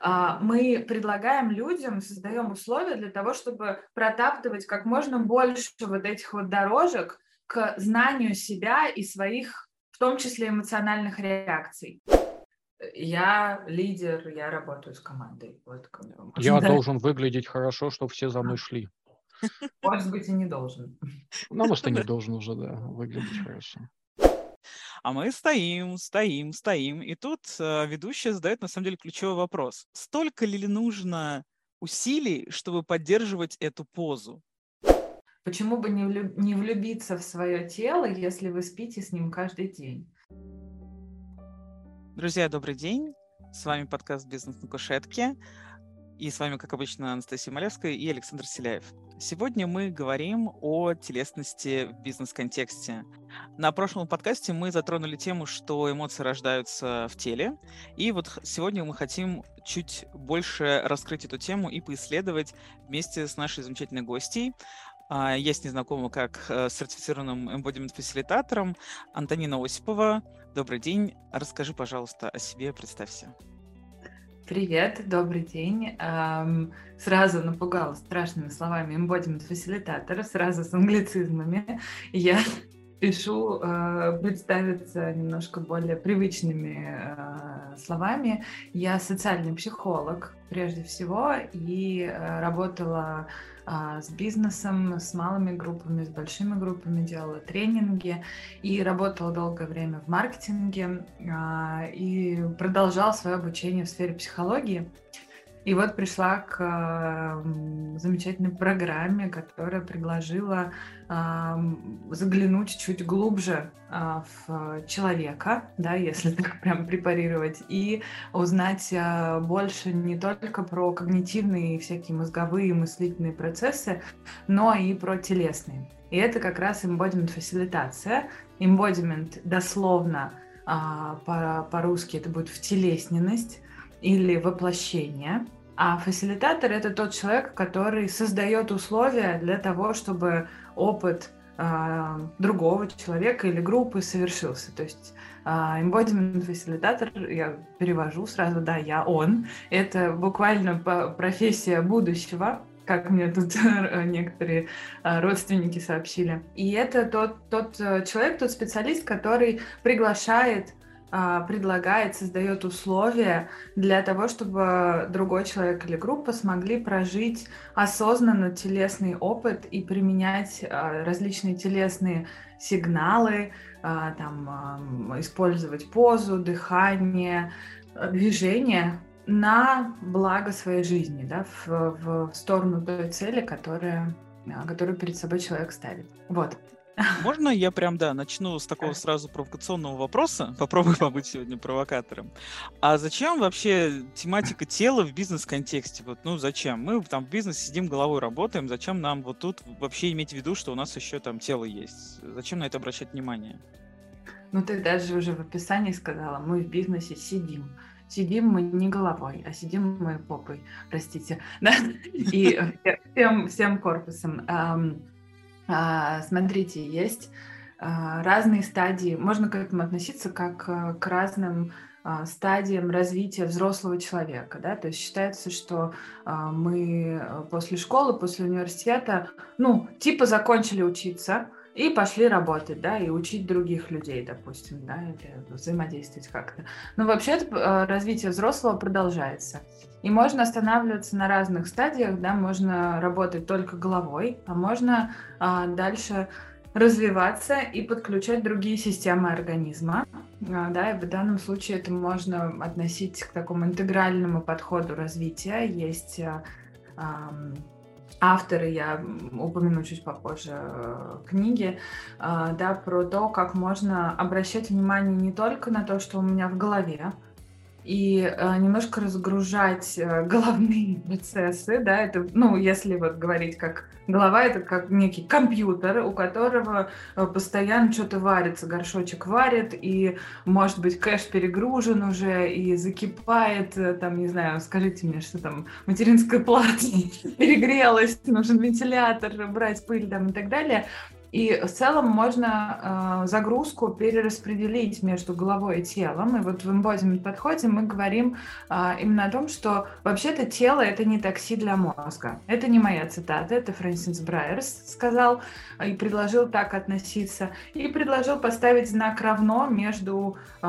а, мы предлагаем людям, создаем условия для того, чтобы протаптывать как можно больше вот этих вот дорожек к знанию себя и своих, в том числе эмоциональных реакций. Я лидер, я работаю с командой. Вот, я да. должен выглядеть хорошо, чтобы все за мной шли. Может быть, и не должен. Ну, может, и не должен уже, да, выглядеть хорошо. А мы стоим, стоим, стоим, и тут э, ведущая задает на самом деле ключевой вопрос. Столько ли нужно усилий, чтобы поддерживать эту позу? Почему бы не, влюб... не влюбиться в свое тело, если вы спите с ним каждый день? Друзья, добрый день. С вами подкаст «Бизнес на кушетке». И с вами, как обычно, Анастасия Малевская и Александр Селяев. Сегодня мы говорим о телесности в бизнес-контексте. На прошлом подкасте мы затронули тему, что эмоции рождаются в теле. И вот сегодня мы хотим чуть больше раскрыть эту тему и поисследовать вместе с нашей замечательной гостьей. А, я с ней знакома как э, сертифицированным embodiment-фасилитатором Антонина Осипова. Добрый день. Расскажи, пожалуйста, о себе, представься. Привет, добрый день. Сразу напугала страшными словами embodiment фасилитатора, сразу с англицизмами. Я пишу э, представиться немножко более привычными э, словами. Я социальный психолог прежде всего и э, работала с бизнесом, с малыми группами, с большими группами, делала тренинги и работала долгое время в маркетинге а, и продолжала свое обучение в сфере психологии. И вот пришла к замечательной программе, которая предложила заглянуть чуть глубже э, в человека, да, если так прям препарировать, и узнать э, больше не только про когнитивные всякие мозговые мыслительные процессы, но и про телесные. И это как раз embodiment фасилитация. Embodiment дословно э, по- по-русски это будет втелесненность или воплощение. А фасилитатор это тот человек, который создает условия для того, чтобы опыт э, другого человека или группы совершился. То есть э, embodiment фасилитатор, я перевожу сразу, да, я он. Это буквально профессия будущего, как мне тут некоторые родственники сообщили. И это тот, тот э, человек, тот специалист, который приглашает а, предлагает, создает условия для того, чтобы другой человек или группа смогли прожить осознанно телесный опыт и применять а, различные телесные сигналы, а, там, использовать позу, дыхание, движение на благо своей жизни, да, в, в сторону той цели, которая, которую перед собой человек ставит. Вот. Можно я прям, да, начну с такого сразу провокационного вопроса? Попробую побыть сегодня провокатором. А зачем вообще тематика тела в бизнес-контексте? Вот, ну, зачем? Мы там в бизнесе сидим, головой работаем, зачем нам вот тут вообще иметь в виду, что у нас еще там тело есть? Зачем на это обращать внимание? Ну, ты даже уже в описании сказала, мы в бизнесе сидим сидим мы не головой, а сидим мы попой, простите, да, и всем, всем корпусом. А, смотрите, есть а, разные стадии. Можно к этому относиться как э, к разным а, стадиям развития взрослого человека. Да? То есть считается, что мы э, после школы, после университета, ну, типа закончили учиться, и пошли работать, да, и учить других людей, допустим, да, или взаимодействовать как-то. Но вообще э, развитие взрослого продолжается. И можно останавливаться на разных стадиях, да, можно работать только головой, а можно а, дальше развиваться и подключать другие системы организма. А, да, и в данном случае это можно относить к такому интегральному подходу развития. Есть а, авторы, я упомяну чуть попозже э, книги, э, да, про то, как можно обращать внимание не только на то, что у меня в голове, и э, немножко разгружать э, головные процессы, да, это, ну, если вот говорить как голова, это как некий компьютер, у которого э, постоянно что-то варится, горшочек варит, и, может быть, кэш перегружен уже и закипает, там, не знаю, скажите мне, что там, материнская плата перегрелась, нужен вентилятор, брать пыль там и так далее. И в целом можно э, загрузку перераспределить между головой и телом. И вот в embodiment подходе мы говорим э, именно о том, что вообще-то тело это не такси для мозга. Это не моя цитата, это Фрэнсис Брайерс сказал и предложил так относиться. И предложил поставить знак равно между э,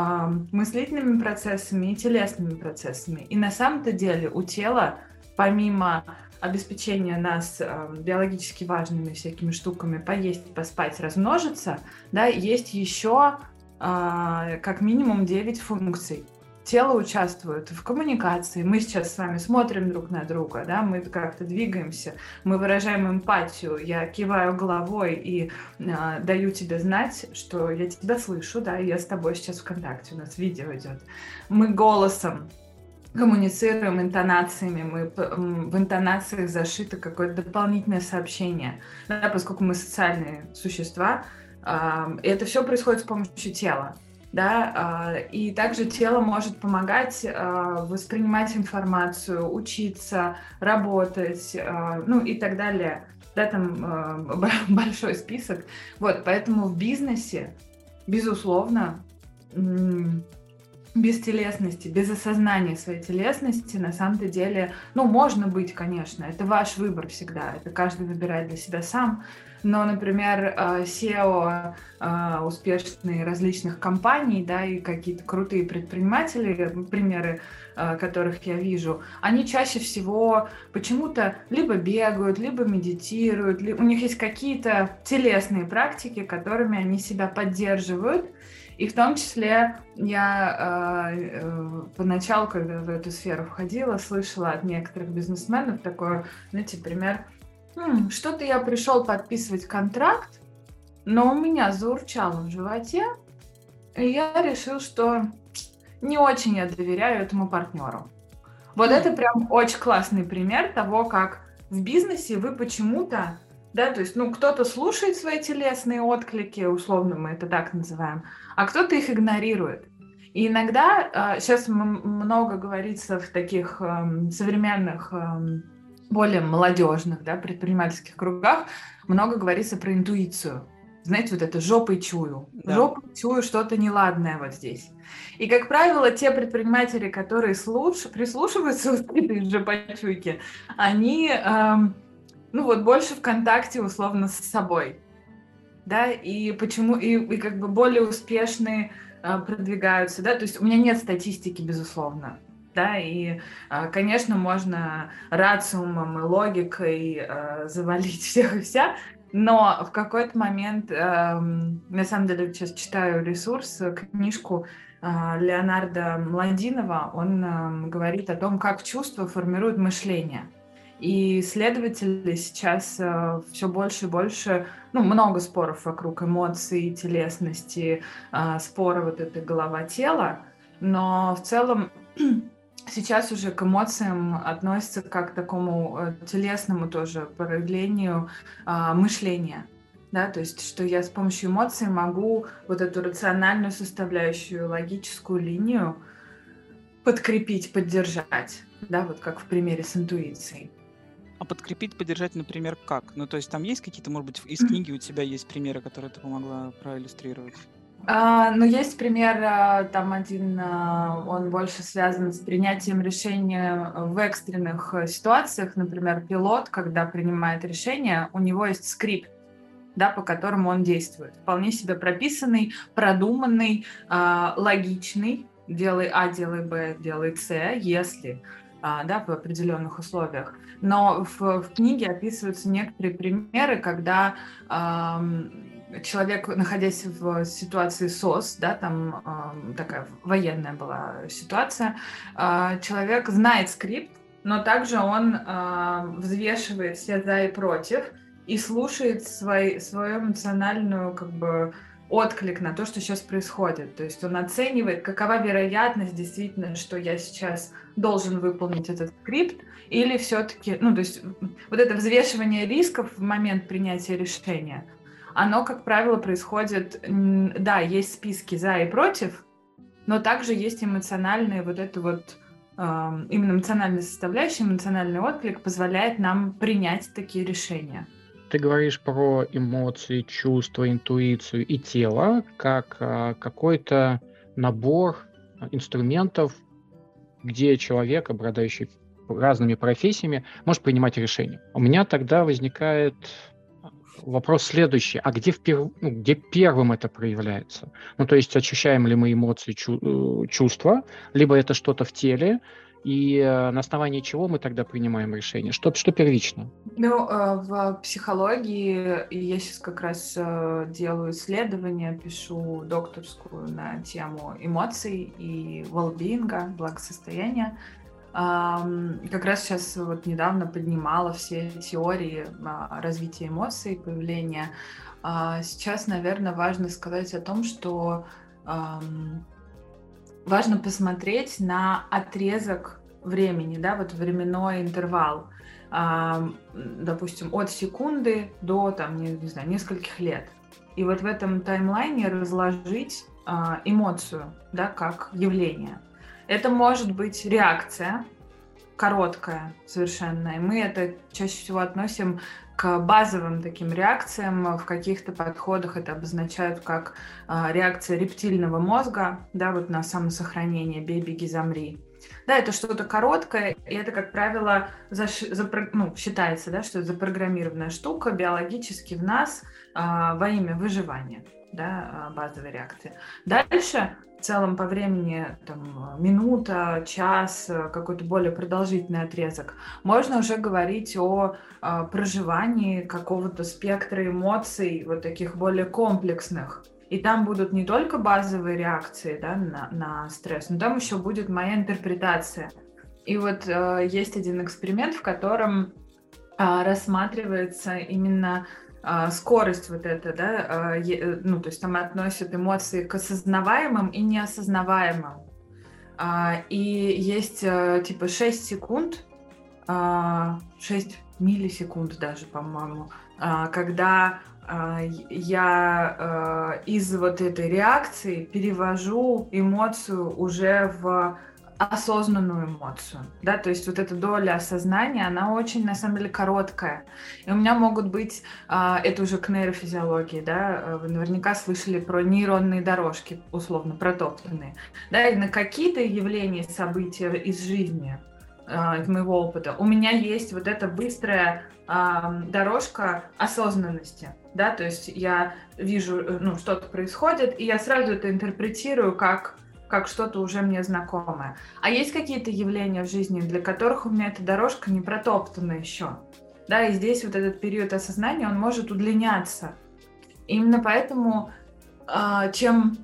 мыслительными процессами и телесными процессами. И на самом-то деле у тела помимо обеспечения нас э, биологически важными всякими штуками, поесть, поспать, размножиться, да, есть еще э, как минимум 9 функций. Тело участвует в коммуникации. Мы сейчас с вами смотрим друг на друга, да, мы как-то двигаемся, мы выражаем эмпатию. Я киваю головой и э, даю тебе знать, что я тебя слышу, да, я с тобой сейчас в контакте. У нас видео идет. Мы голосом коммуницируем интонациями, мы в интонациях зашито какое-то дополнительное сообщение, да, поскольку мы социальные существа, и это все происходит с помощью тела. Да, а, и также тело может помогать а, воспринимать информацию, учиться, работать, а, ну и так далее. Да, там большой список. Вот, поэтому в бизнесе, безусловно, без телесности, без осознания своей телесности, на самом-то деле, ну, можно быть, конечно, это ваш выбор всегда, это каждый выбирает для себя сам, но, например, э, SEO э, успешные различных компаний, да, и какие-то крутые предприниматели, примеры э, которых я вижу, они чаще всего почему-то либо бегают, либо медитируют, у них есть какие-то телесные практики, которыми они себя поддерживают, и в том числе я э, э, поначалу, когда в эту сферу входила, слышала от некоторых бизнесменов такой, знаете, пример, «Хм, что-то я пришел подписывать контракт, но у меня заурчало в животе, и я решил, что не очень я доверяю этому партнеру. Вот mm. это прям очень классный пример того, как в бизнесе вы почему-то, да, то есть, ну, кто-то слушает свои телесные отклики, условно мы это так называем, а кто-то их игнорирует. И иногда, сейчас а, много говорится в таких эм, современных, эм, более молодежных, да, предпринимательских кругах, много говорится про интуицию. Знаете, вот это жопой чую. Да. Жопой чую что-то неладное вот здесь. И, как правило, те предприниматели, которые слуш... прислушиваются к этой жопочуйке, они, эм, ну вот, больше в контакте условно с собой да, и почему, и, и как бы более успешные э, продвигаются, да, то есть у меня нет статистики, безусловно, да, и, э, конечно, можно рациумом и логикой э, завалить всех и вся, но в какой-то момент, э, на самом деле, сейчас читаю ресурс, книжку э, Леонарда Младинова, он э, говорит о том, как чувства формируют мышление. И исследователи сейчас э, все больше и больше, ну, много споров вокруг эмоций, телесности, э, спора вот этой голова-тело, но в целом сейчас уже к эмоциям относятся как к такому э, телесному тоже проявлению э, мышления. Да, то есть, что я с помощью эмоций могу вот эту рациональную составляющую, логическую линию подкрепить, поддержать, да, вот как в примере с интуицией. А подкрепить, поддержать, например, как? Ну, то есть там есть какие-то, может быть, из книги у тебя есть примеры, которые ты помогла проиллюстрировать? А, ну, есть пример, а, там один, а, он больше связан с принятием решения в экстренных э, ситуациях. Например, пилот, когда принимает решение, у него есть скрипт, да, по которому он действует. Вполне себе прописанный, продуманный, логичный. Делай А, делай Б, делай С, если да, в определенных условиях. Но в, в книге описываются некоторые примеры, когда э, человек, находясь в ситуации СОС, да, там э, такая военная была ситуация, э, человек знает скрипт, но также он э, взвешивает все за и против и слушает свой, свою эмоциональную как бы отклик на то, что сейчас происходит. То есть он оценивает, какова вероятность действительно, что я сейчас должен выполнить этот скрипт, или все-таки, ну, то есть вот это взвешивание рисков в момент принятия решения, оно, как правило, происходит, да, есть списки за и против, но также есть эмоциональный вот это вот именно эмоциональная составляющая, эмоциональный отклик позволяет нам принять такие решения. Ты говоришь про эмоции, чувства, интуицию и тело как а, какой-то набор инструментов, где человек, обладающий разными профессиями, может принимать решения. У меня тогда возникает вопрос следующий. А где, впер... ну, где первым это проявляется? Ну, то есть ощущаем ли мы эмоции, чу... Э, чувства, либо это что-то в теле, и э, на основании чего мы тогда принимаем решение? Что, что первично? Ну, э, в психологии я сейчас как раз делаю исследование, пишу докторскую на тему эмоций и well-being, благосостояния. Как раз сейчас вот недавно поднимала все теории а, развития эмоций, появления. А, сейчас, наверное, важно сказать о том, что важно посмотреть на отрезок времени, да, вот временной интервал, допустим, от секунды до, там, не, не знаю, нескольких лет. И вот в этом таймлайне разложить а, эмоцию, да, как явление – это может быть реакция, короткая совершенно, и мы это чаще всего относим к базовым таким реакциям. В каких-то подходах это обозначают как э, реакция рептильного мозга, да, вот на самосохранение «бей, беги, замри». Да, это что-то короткое, и это, как правило, заш... запро... ну, считается, да, что это запрограммированная штука биологически в нас э, во имя выживания да, а, базовой реакции. Дальше в целом по времени там, минута, час, какой-то более продолжительный отрезок, можно уже говорить о э, проживании какого-то спектра эмоций, вот таких более комплексных. И там будут не только базовые реакции да, на, на стресс, но там еще будет моя интерпретация. И вот э, есть один эксперимент, в котором э, рассматривается именно скорость вот эта, да, а, э, ну, то есть там относят эмоции к осознаваемым и неосознаваемым. А, и есть э, типа 6 секунд, 6 миллисекунд даже, по-моему, когда я из вот этой реакции перевожу эмоцию уже в осознанную эмоцию, да, то есть вот эта доля осознания, она очень, на самом деле, короткая. И у меня могут быть, а, это уже к нейрофизиологии, да, э, вы наверняка слышали про нейронные дорожки, условно, протоптанные, да, и на какие-то явления, события из жизни, а, из моего опыта, у меня есть вот эта быстрая а, дорожка осознанности, да, то есть я вижу, э, ну, что-то происходит, и я сразу это интерпретирую как как что-то уже мне знакомое. А есть какие-то явления в жизни, для которых у меня эта дорожка не протоптана еще. Да, и здесь вот этот период осознания, он может удлиняться. Именно поэтому, а, чем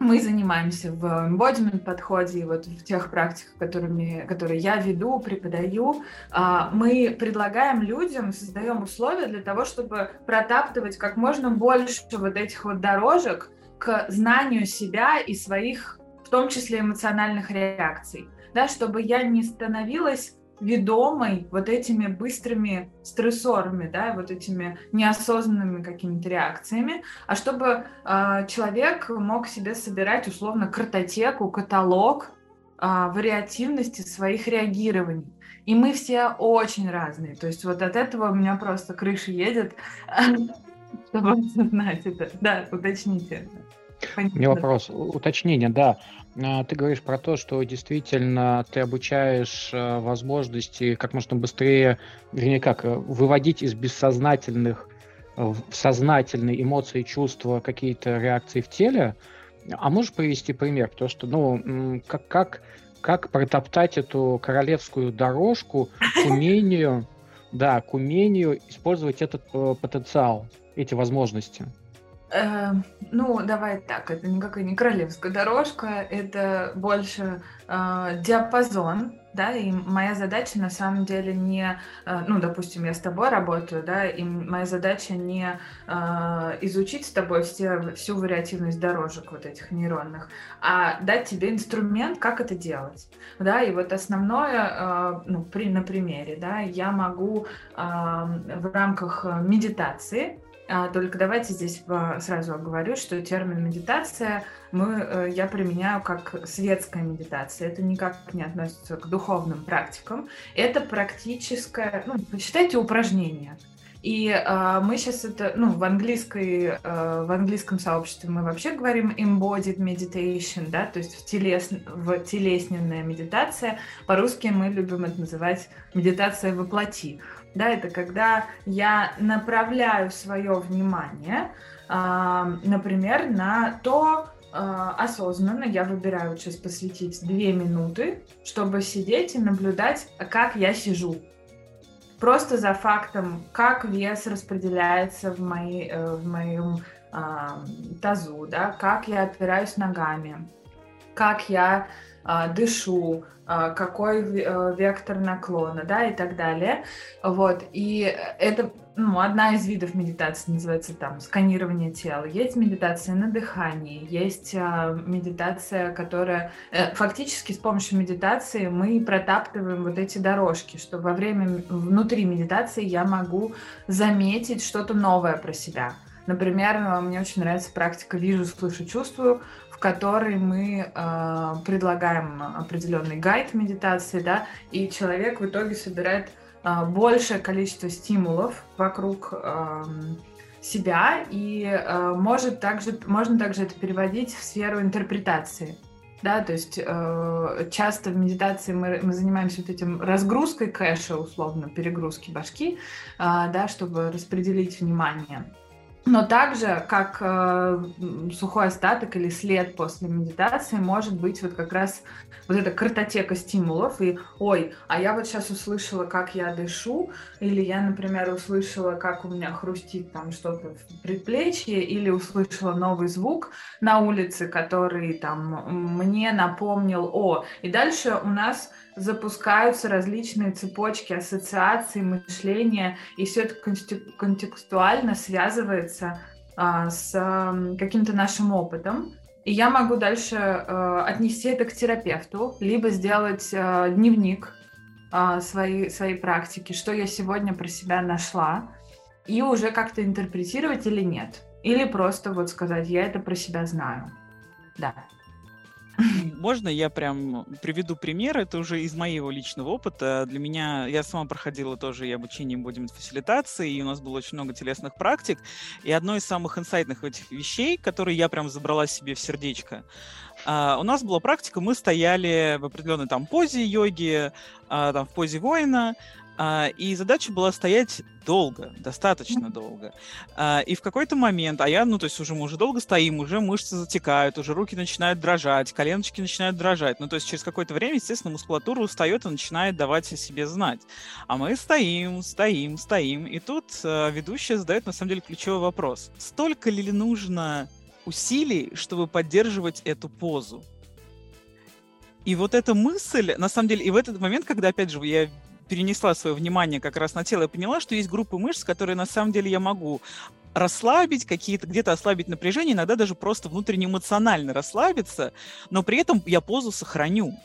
мы занимаемся в embodiment подходе и вот в тех практиках, которыми, которые я веду, преподаю, а, мы предлагаем людям, создаем условия для того, чтобы протаптывать как можно больше вот этих вот дорожек к знанию себя и своих том числе эмоциональных реакций, да, чтобы я не становилась ведомой вот этими быстрыми стрессорами, да, вот этими неосознанными какими-то реакциями, а чтобы э, человек мог себе собирать условно картотеку, каталог э, вариативности своих реагирований. И мы все очень разные. То есть вот от этого у меня просто крыша едет, чтобы осознать это. Да, уточните. Понятно. У меня вопрос, уточнение, да. А, ты говоришь про то, что действительно ты обучаешь а, возможности как можно быстрее, вернее как, э, выводить из бессознательных в сознательные эмоции, чувства, какие-то реакции в теле. А можешь привести пример? То, что, ну, как, как, как протоптать эту королевскую дорожку к умению, да, к умению использовать этот э, потенциал, эти возможности? Э, ну, давай так, это никакая не королевская дорожка, это больше э, диапазон, да, и моя задача на самом деле не, э, ну, допустим, я с тобой работаю, да, и моя задача не э, изучить с тобой все, всю вариативность дорожек вот этих нейронных, а дать тебе инструмент, как это делать, да, и вот основное, э, ну, при, на примере, да, я могу э, в рамках медитации, а, только давайте здесь сразу оговорю, что термин медитация мы, э, я применяю как светская медитация. Это никак не относится к духовным практикам. Это практическое, ну, считайте, упражнение. И э, мы сейчас это, ну, в английской, э, в английском сообществе мы вообще говорим embodied meditation, да, то есть в, телес, в телесненная медитация. По-русски мы любим это называть медитация воплоти. Да, это когда я направляю свое внимание, э, например, на то, э, осознанно я выбираю сейчас посвятить две минуты, чтобы сидеть и наблюдать, как я сижу. Просто за фактом, как вес распределяется в, моей, э, в моем тазу, да, как я опираюсь ногами, как я дышу, э, какой э, вектор наклона, да, и так далее. Вот, и это ну, одна из видов медитации называется там сканирование тела. Есть медитация на дыхании, есть а, медитация, которая э, фактически с помощью медитации мы протаптываем вот эти дорожки, что во время внутри медитации я могу заметить что-то новое про себя. Например, мне очень нравится практика «Вижу, слышу, чувствую», в которой мы э, предлагаем определенный гайд медитации, да, и человек в итоге собирает а, большее количество стимулов вокруг себя, и а, может также, можно также это переводить в сферу интерпретации. Да, то есть э, часто в медитации мы, мы занимаемся вот этим разгрузкой кэша, условно, перегрузки башки, э, да, чтобы распределить внимание. Но также, как э, сухой остаток или след после медитации, может быть вот как раз вот эта картотека стимулов. И, ой, а я вот сейчас услышала, как я дышу, или я, например, услышала, как у меня хрустит там что-то в предплечье, или услышала новый звук на улице, который там мне напомнил о. И дальше у нас запускаются различные цепочки ассоциаций, мышления, и все это контекстуально связывается а, с а, каким-то нашим опытом. И я могу дальше э, отнести это к терапевту, либо сделать э, дневник э, своей, своей практики, что я сегодня про себя нашла, и уже как-то интерпретировать или нет. Или просто вот сказать, я это про себя знаю. Да. Можно я прям приведу пример? Это уже из моего личного опыта. Для меня, я сама проходила тоже и обучение embodiment фасилитации, и у нас было очень много телесных практик. И одно из самых инсайтных этих вещей, которые я прям забрала себе в сердечко, Uh, у нас была практика, мы стояли в определенной там позе йоги, uh, там в позе воина, и задача была стоять долго, достаточно долго. А, и в какой-то момент, а я, ну, то есть уже мы уже долго стоим, уже мышцы затекают, уже руки начинают дрожать, коленочки начинают дрожать. Ну, то есть через какое-то время, естественно, мускулатура устает и начинает давать о себе знать. А мы стоим, стоим, стоим. И тут э, ведущая задает, на самом деле, ключевой вопрос. Столько ли нужно усилий, чтобы поддерживать эту позу? И вот эта мысль, на самом деле, и в этот момент, когда, опять же, я перенесла свое внимание как раз на тело и поняла, что есть группы мышц, которые на самом деле я могу расслабить, какие-то где-то ослабить напряжение, иногда даже просто внутренне эмоционально расслабиться, но при этом я позу сохраню.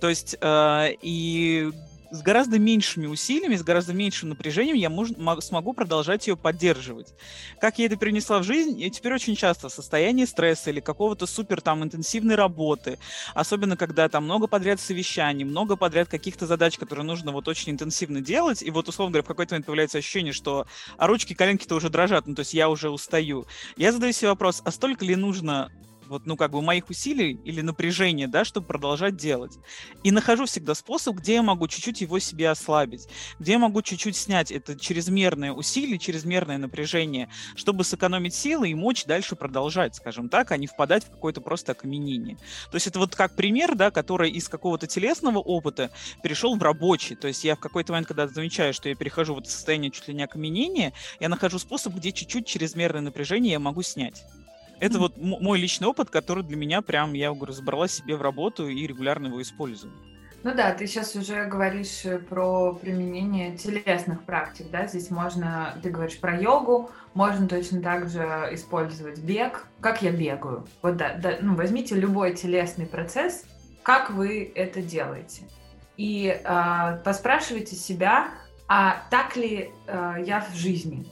То есть э, и с гораздо меньшими усилиями, с гораздо меньшим напряжением я мож, смогу продолжать ее поддерживать. Как я это перенесла в жизнь, я теперь очень часто в состоянии стресса или какого-то супер там интенсивной работы, особенно когда там много подряд совещаний, много подряд каких-то задач, которые нужно вот очень интенсивно делать, и вот, условно говоря, в какой-то момент появляется ощущение, что а ручки, коленки-то уже дрожат, ну, то есть я уже устаю. Я задаю себе вопрос, а столько ли нужно вот, ну, как бы моих усилий или напряжения, да, чтобы продолжать делать. И нахожу всегда способ, где я могу чуть-чуть его себе ослабить, где я могу чуть-чуть снять это чрезмерное усилие, чрезмерное напряжение, чтобы сэкономить силы и мочь дальше продолжать, скажем так, а не впадать в какое-то просто окаменение. То есть это вот как пример, да, который из какого-то телесного опыта перешел в рабочий. То есть я в какой-то момент, когда замечаю, что я перехожу в это состояние чуть ли не окаменения, я нахожу способ, где чуть-чуть чрезмерное напряжение я могу снять. Это вот мой личный опыт, который для меня прям, я говорю, забрала себе в работу и регулярно его использую. Ну да, ты сейчас уже говоришь э, про применение телесных практик, да, здесь можно, ты говоришь про йогу, можно точно так же использовать бег, как я бегаю. Вот да, да ну возьмите любой телесный процесс, как вы это делаете. И э, поспрашивайте себя, а так ли э, я в жизни?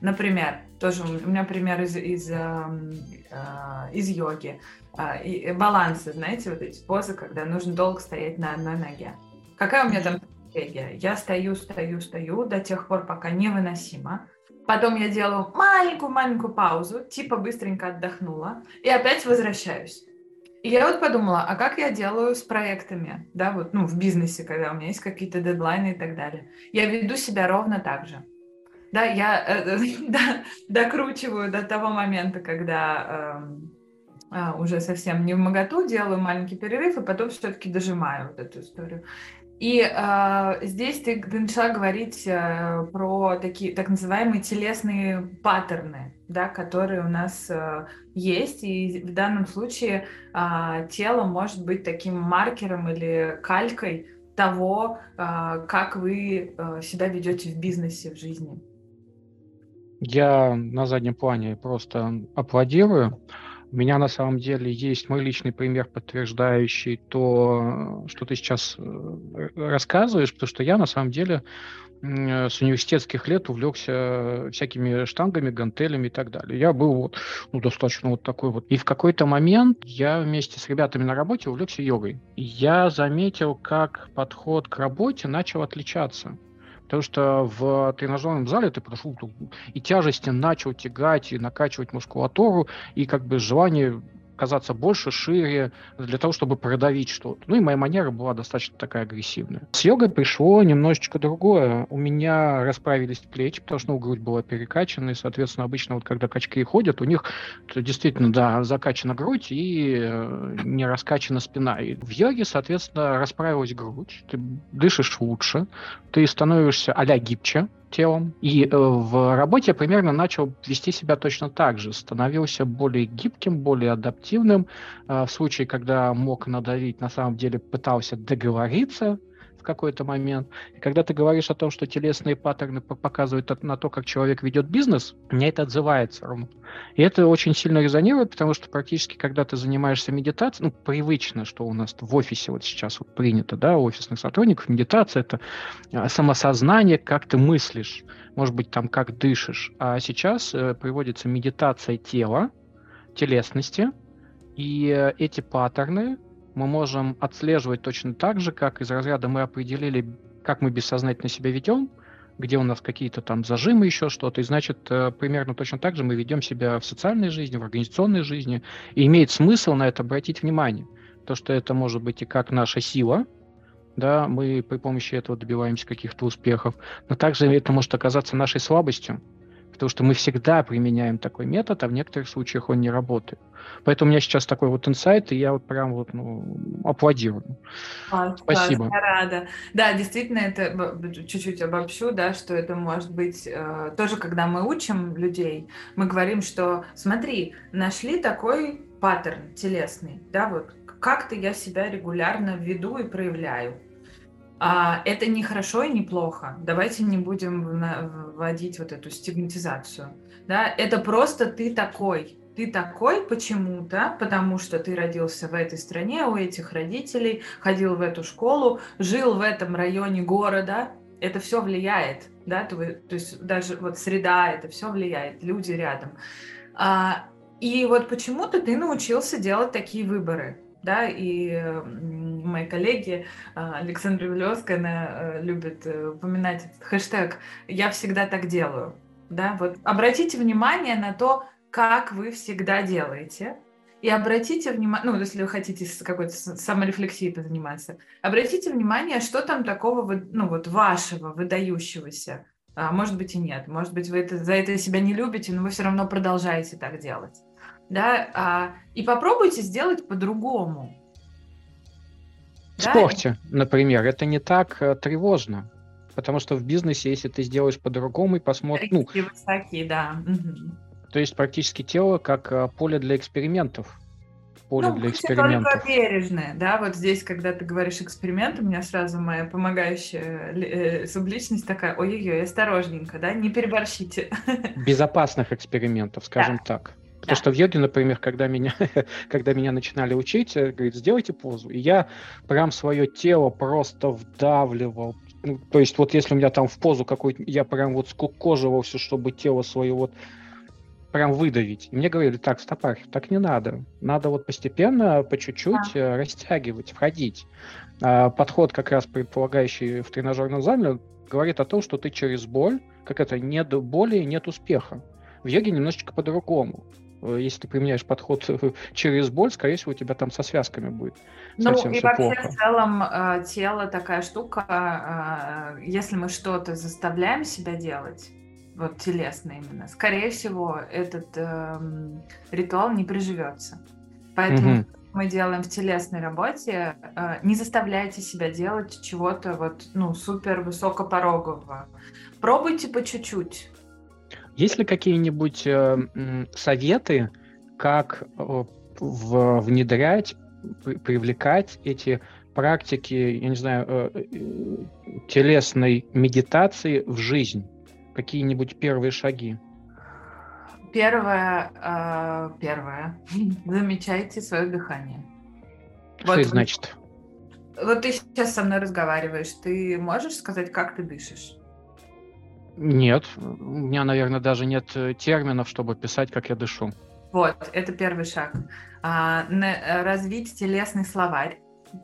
Например, тоже у меня пример из, из, эм, э, из йоги. Э, и балансы, знаете, вот эти позы, когда нужно долго стоять на одной ноге. Какая у меня там стратегия. Я стою, стою, стою до тех пор, пока невыносимо. Потом я делаю маленькую-маленькую паузу, типа быстренько отдохнула, и опять возвращаюсь. И я вот подумала, а как я делаю с проектами, да, вот, ну, в бизнесе, когда у меня есть какие-то дедлайны и так далее. Я веду себя ровно так же. Да, я э, да, докручиваю до того момента, когда э, э, уже совсем не в моготу, делаю маленький перерыв, и потом все-таки дожимаю вот эту историю. И э, здесь ты, ты начала говорить э, про такие так называемые телесные паттерны, да, которые у нас э, есть, и в данном случае э, тело может быть таким маркером или калькой того, э, как вы э, себя ведете в бизнесе, в жизни. Я на заднем плане просто аплодирую. У меня на самом деле есть мой личный пример, подтверждающий то, что ты сейчас э, рассказываешь, потому что я на самом деле с университетских лет увлекся всякими штангами, гантелями и так далее. Я был вот, ну, достаточно вот такой вот. И в какой-то момент я вместе с ребятами на работе увлекся йогой. Я заметил, как подход к работе начал отличаться. Потому что в тренажерном зале ты прошел и тяжести начал тягать, и накачивать мускулатуру, и как бы желание казаться больше, шире, для того, чтобы продавить что-то. Ну и моя манера была достаточно такая агрессивная. С йогой пришло немножечко другое. У меня расправились плечи, потому что ну, грудь была перекачана, и, соответственно, обычно вот когда качки ходят, у них действительно, да, закачана грудь и э, не раскачана спина. И в йоге, соответственно, расправилась грудь, ты дышишь лучше, ты становишься а-ля гибче, телом. И э, в работе я примерно начал вести себя точно так же. Становился более гибким, более адаптивным. Э, в случае, когда мог надавить, на самом деле пытался договориться какой-то момент. И когда ты говоришь о том, что телесные паттерны показывают на то, как человек ведет бизнес, мне это отзывается ровно. И это очень сильно резонирует, потому что практически, когда ты занимаешься медитацией, ну, привычно, что у нас в офисе вот сейчас вот принято, да, у офисных сотрудников, медитация — это а, самосознание, как ты мыслишь, может быть, там, как дышишь. А сейчас э, приводится медитация тела, телесности, и э, эти паттерны мы можем отслеживать точно так же, как из разряда мы определили, как мы бессознательно себя ведем, где у нас какие-то там зажимы, еще что-то. И значит, э, примерно точно так же мы ведем себя в социальной жизни, в организационной жизни. И имеет смысл на это обратить внимание. То, что это может быть и как наша сила, да, мы при помощи этого добиваемся каких-то успехов, но также это может оказаться нашей слабостью, потому что мы всегда применяем такой метод, а в некоторых случаях он не работает. Поэтому у меня сейчас такой вот инсайт, и я вот прям вот ну, аплодирую. А, Спасибо. Я рада. Да, действительно, это чуть-чуть обобщу, да, что это может быть э, тоже, когда мы учим людей, мы говорим, что смотри, нашли такой паттерн телесный, да, вот как-то я себя регулярно веду и проявляю а, это не хорошо и не плохо. Давайте не будем вводить вот эту стигматизацию. Да? Это просто ты такой. Ты такой почему-то, потому что ты родился в этой стране, у этих родителей, ходил в эту школу, жил в этом районе города. Это все влияет, да, то, то есть даже вот среда, это все влияет, люди рядом. А, и вот почему-то ты научился делать такие выборы да, и мои коллеги, а, Александра Вилевская, она э, любит э, упоминать этот хэштег «Я всегда так делаю», да, вот. Обратите внимание на то, как вы всегда делаете, и обратите внимание, ну, если вы хотите какой-то саморефлексией позаниматься, обратите внимание, что там такого, ну, вот вашего, выдающегося, а может быть и нет, может быть вы это, за это себя не любите, но вы все равно продолжаете так делать да, а, и попробуйте сделать по-другому. Спорте, да? например, это не так э, тревожно, потому что в бизнесе, если ты сделаешь по-другому и посмотришь... Ну, высокие, да. Угу. То есть практически тело как э, поле для экспериментов. Поле ну, для экспериментов. только бережное, да, вот здесь, когда ты говоришь эксперимент, у меня сразу моя помогающая э, субличность такая, ой-ой-ой, осторожненько, да, не переборщите. Безопасных экспериментов, скажем да. так. Потому да. что в йоге, например, когда меня, когда меня начинали учить, э, говорит, сделайте позу. И я прям свое тело просто вдавливал. Ну, то есть вот если у меня там в позу какой-то, я прям вот скукоживался, чтобы тело свое вот прям выдавить. И мне говорили, так, стопарь, так не надо. Надо вот постепенно, по чуть-чуть да. растягивать, входить. А подход, как раз предполагающий в тренажерном зале, говорит о том, что ты через боль, как это, нет боли, нет успеха. В йоге немножечко по-другому. Э, если ты применяешь подход через боль, скорее всего, у тебя там со связками будет ну, совсем и вообще плохо. в целом э, тело такая штука, э, если мы что-то заставляем себя делать, вот телесно именно, скорее всего, этот э, ритуал не приживется. Поэтому угу. мы делаем в телесной работе, э, не заставляйте себя делать чего-то вот, ну, супер высокопорогового. Пробуйте по чуть-чуть. Есть ли какие-нибудь э, советы, как внедрять, привлекать эти практики, я не знаю, э, э, телесной медитации в жизнь? Какие-нибудь первые шаги? Первое, э, первое, замечайте свое дыхание. Что вот, это значит? Вот ты сейчас со мной разговариваешь, ты можешь сказать, как ты дышишь? Нет, у меня, наверное, даже нет э, терминов, чтобы писать, как я дышу. Вот, это первый шаг. А, на, развить телесный словарь.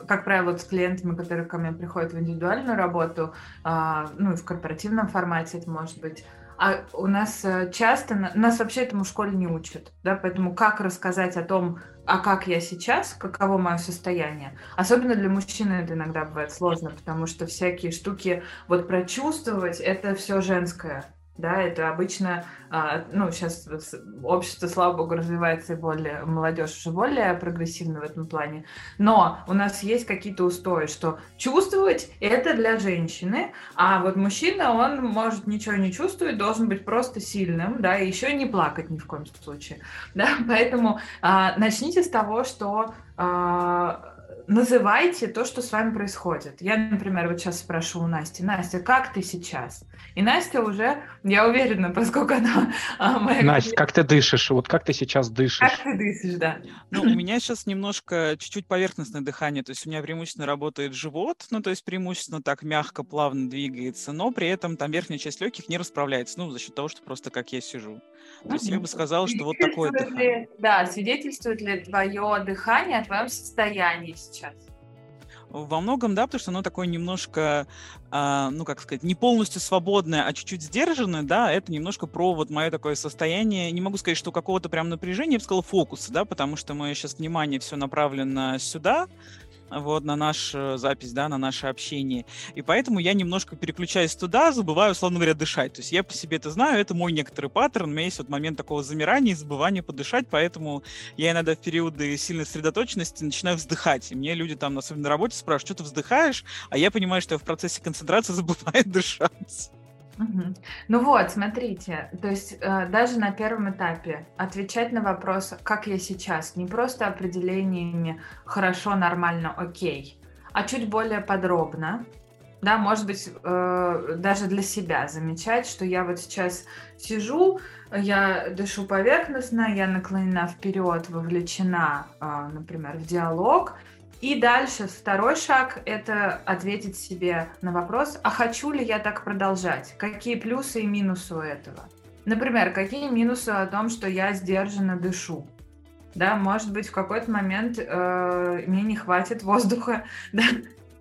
Как правило, вот с клиентами, которые ко мне приходят в индивидуальную работу, а, ну и в корпоративном формате это может быть, а у нас э, часто, нас вообще этому в школе не учат, да, поэтому как рассказать о том, а как я сейчас, каково мое состояние. Особенно для мужчины это иногда бывает сложно, потому что всякие штуки вот прочувствовать, это все женское. Да, это обычно, а, ну, сейчас общество, слава богу, развивается и более, молодежь уже более прогрессивна в этом плане, но у нас есть какие-то устои, что чувствовать это для женщины, а вот мужчина, он может ничего не чувствовать, должен быть просто сильным, да, и еще не плакать ни в коем случае, да, поэтому а, начните с того, что а, называйте то, что с вами происходит. Я, например, вот сейчас спрошу у Насти, Настя, как ты сейчас? И Настя уже, я уверена, поскольку она а, моя... Настя, как ты дышишь? Вот как ты сейчас дышишь? Как ты дышишь, да. Ну, у меня сейчас немножко, чуть-чуть поверхностное дыхание, то есть у меня преимущественно работает живот, ну, то есть преимущественно так мягко, плавно двигается, но при этом там верхняя часть легких не расправляется, ну, за счет того, что просто как я сижу. То есть я бы сказала, что вот такое дыхание. Да, свидетельствует ли твое дыхание о твоем состоянии сейчас? Во многом, да, потому что оно такое немножко, э, ну, как сказать, не полностью свободное, а чуть-чуть сдержанное, да, это немножко про вот мое такое состояние, не могу сказать, что какого-то прям напряжения, я бы сказала, фокуса, да, потому что мое сейчас внимание все направлено сюда, вот, на нашу запись, да, на наше общение. И поэтому я немножко переключаюсь туда, забываю, условно говоря, дышать. То есть я по себе это знаю, это мой некоторый паттерн, у меня есть вот момент такого замирания и забывания подышать, поэтому я иногда в периоды сильной сосредоточенности начинаю вздыхать. И мне люди там, особенно на работе, спрашивают, что ты вздыхаешь, а я понимаю, что я в процессе концентрации забываю дышать. Ну вот, смотрите, то есть э, даже на первом этапе отвечать на вопрос, как я сейчас, не просто определениями хорошо, нормально, окей, а чуть более подробно, да, может быть, э, даже для себя замечать, что я вот сейчас сижу, я дышу поверхностно, я наклонена вперед, вовлечена, э, например, в диалог, и дальше второй шаг – это ответить себе на вопрос, а хочу ли я так продолжать? Какие плюсы и минусы у этого? Например, какие минусы о том, что я сдержанно дышу? Да, может быть, в какой-то момент э, мне не хватит воздуха, да?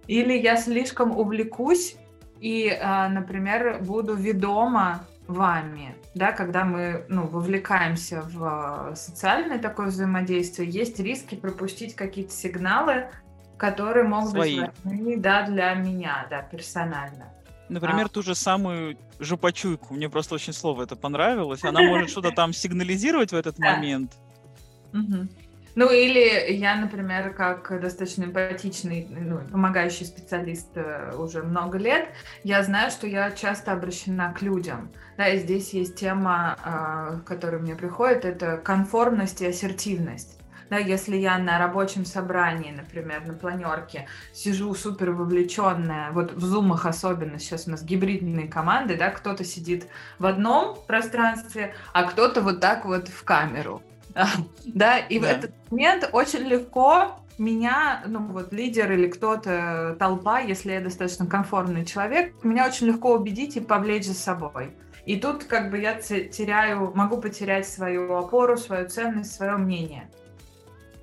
или я слишком увлекусь и, э, например, буду ведома вами, да, когда мы ну, вовлекаемся в э, социальное такое взаимодействие, есть риски пропустить какие-то сигналы, которые могут Свои. быть важны да, для меня, да, персонально. Например, а. ту же самую жопочуйку. Мне просто очень слово это понравилось. Она может что-то там сигнализировать в этот момент. Ну, или я, например, как достаточно эмпатичный, ну, помогающий специалист э, уже много лет, я знаю, что я часто обращена к людям. Да, и здесь есть тема, э, которая мне приходит, это конформность и ассертивность. Да, если я на рабочем собрании, например, на планерке сижу супер вовлеченная, вот в зумах особенно, сейчас у нас гибридные команды, да, кто-то сидит в одном пространстве, а кто-то вот так вот в камеру. Да, и в этот момент очень легко меня, ну вот лидер или кто-то, толпа, если я достаточно комфортный человек, меня очень легко убедить и повлечь за собой. И тут как бы я теряю, могу потерять свою опору, свою ценность, свое мнение.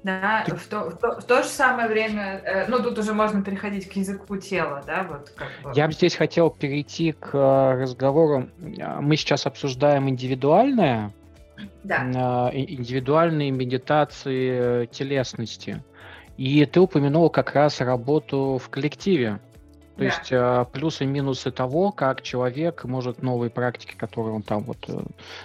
Да, в то, в, то, в то же самое время, э, ну тут уже можно переходить к языку тела, да, вот как бы. Я бы здесь хотел перейти к э, разговору. Мы сейчас обсуждаем индивидуальное, да. Э, индивидуальные медитации телесности. И ты упомянул как раз работу в коллективе. То да. есть э, плюсы и минусы того, как человек может новые практики, которые он там вот э,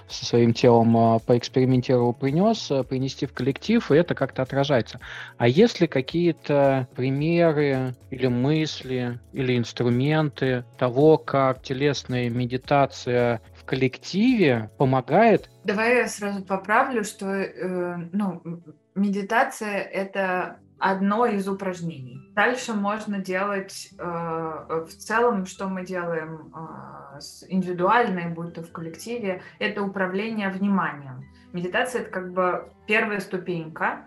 со своим телом э, поэкспериментировал, принес, принести в коллектив, и это как-то отражается. А есть ли какие-то примеры или мысли, или инструменты того, как телесная медитация коллективе помогает? Давай я сразу поправлю, что э, ну, медитация это одно из упражнений. Дальше можно делать э, в целом, что мы делаем э, индивидуально, будь то в коллективе, это управление вниманием. Медитация это как бы первая ступенька,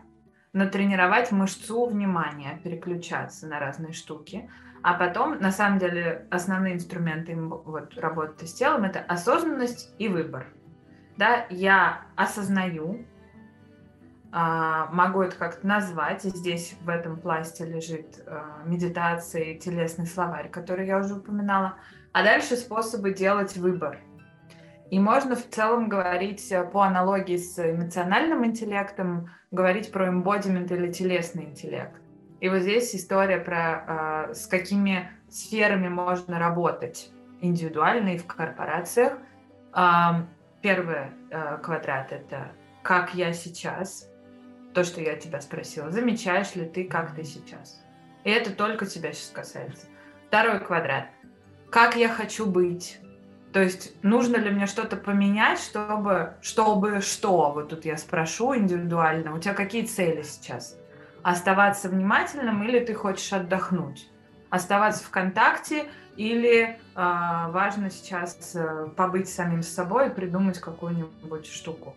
натренировать мышцу внимания, переключаться на разные штуки. А потом, на самом деле, основные инструменты вот, работы с телом это осознанность и выбор. Да, я осознаю, а, могу это как-то назвать. И здесь в этом пласте лежит а, медитация и телесный словарь, который я уже упоминала. А дальше способы делать выбор. И можно в целом говорить э, по аналогии с эмоциональным интеллектом, говорить про embodiment или телесный интеллект. И вот здесь история про э, с какими сферами можно работать индивидуально и в корпорациях. Э, первый э, квадрат это как я сейчас, то, что я тебя спросила. Замечаешь ли ты, как ты сейчас? И это только тебя сейчас касается. Второй квадрат. Как я хочу быть? То есть нужно ли мне что-то поменять, чтобы, чтобы что? Вот тут я спрошу индивидуально. У тебя какие цели сейчас? Оставаться внимательным или ты хочешь отдохнуть? Оставаться в контакте или э, важно сейчас э, побыть самим собой и придумать какую-нибудь штуку?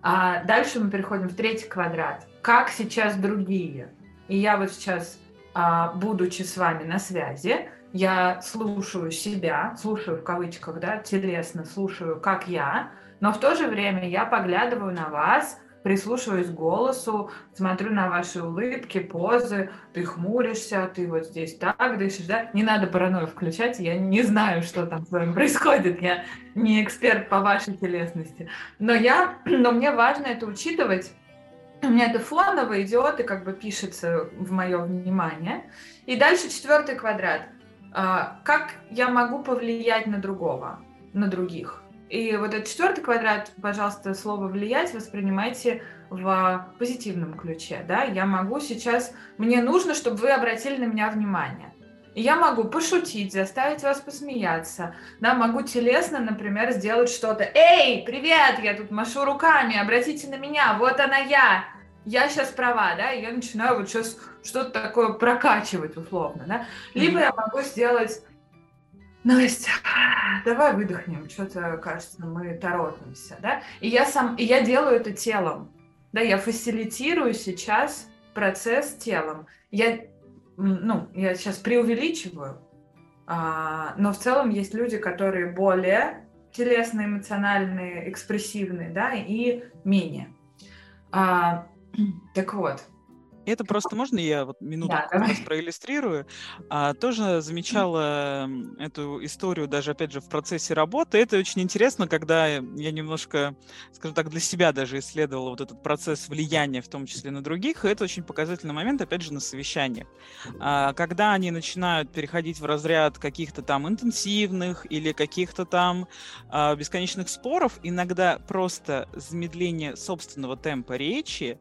А дальше мы переходим в третий квадрат. Как сейчас другие? И я вот сейчас, а, будучи с вами на связи, я слушаю себя, слушаю в кавычках, да, телесно слушаю, как я, но в то же время я поглядываю на вас, прислушиваюсь к голосу, смотрю на ваши улыбки, позы, ты хмуришься, ты вот здесь так дышишь, да? Не надо паранойю включать, я не знаю, что там с вами происходит, я не эксперт по вашей телесности. Но я, но мне важно это учитывать, у меня это фоново идет и как бы пишется в мое внимание. И дальше четвертый квадрат. А, как я могу повлиять на другого, на других? И вот этот четвертый квадрат, пожалуйста, слово «влиять» воспринимайте в позитивном ключе. Да? Я могу сейчас... Мне нужно, чтобы вы обратили на меня внимание. И я могу пошутить, заставить вас посмеяться. Да, могу телесно, например, сделать что-то. «Эй, привет! Я тут машу руками, обратите на меня, вот она я!» я сейчас права, да, и я начинаю вот сейчас что-то такое прокачивать условно, да. Либо я могу сделать Настя, давай выдохнем, что-то кажется, мы торопимся, да? И я сам, и я делаю это телом, да, я фасилитирую сейчас процесс телом. Я, ну, я сейчас преувеличиваю, а, но в целом есть люди, которые более телесные, эмоциональные, экспрессивные, да, и менее. А, так вот, это просто можно я вот минуту да, проиллюстрирую? А, тоже замечала эту историю даже, опять же, в процессе работы. Это очень интересно, когда я немножко, скажем так, для себя даже исследовала вот этот процесс влияния, в том числе на других. И это очень показательный момент, опять же, на совещаниях. А, когда они начинают переходить в разряд каких-то там интенсивных или каких-то там а, бесконечных споров, иногда просто замедление собственного темпа речи,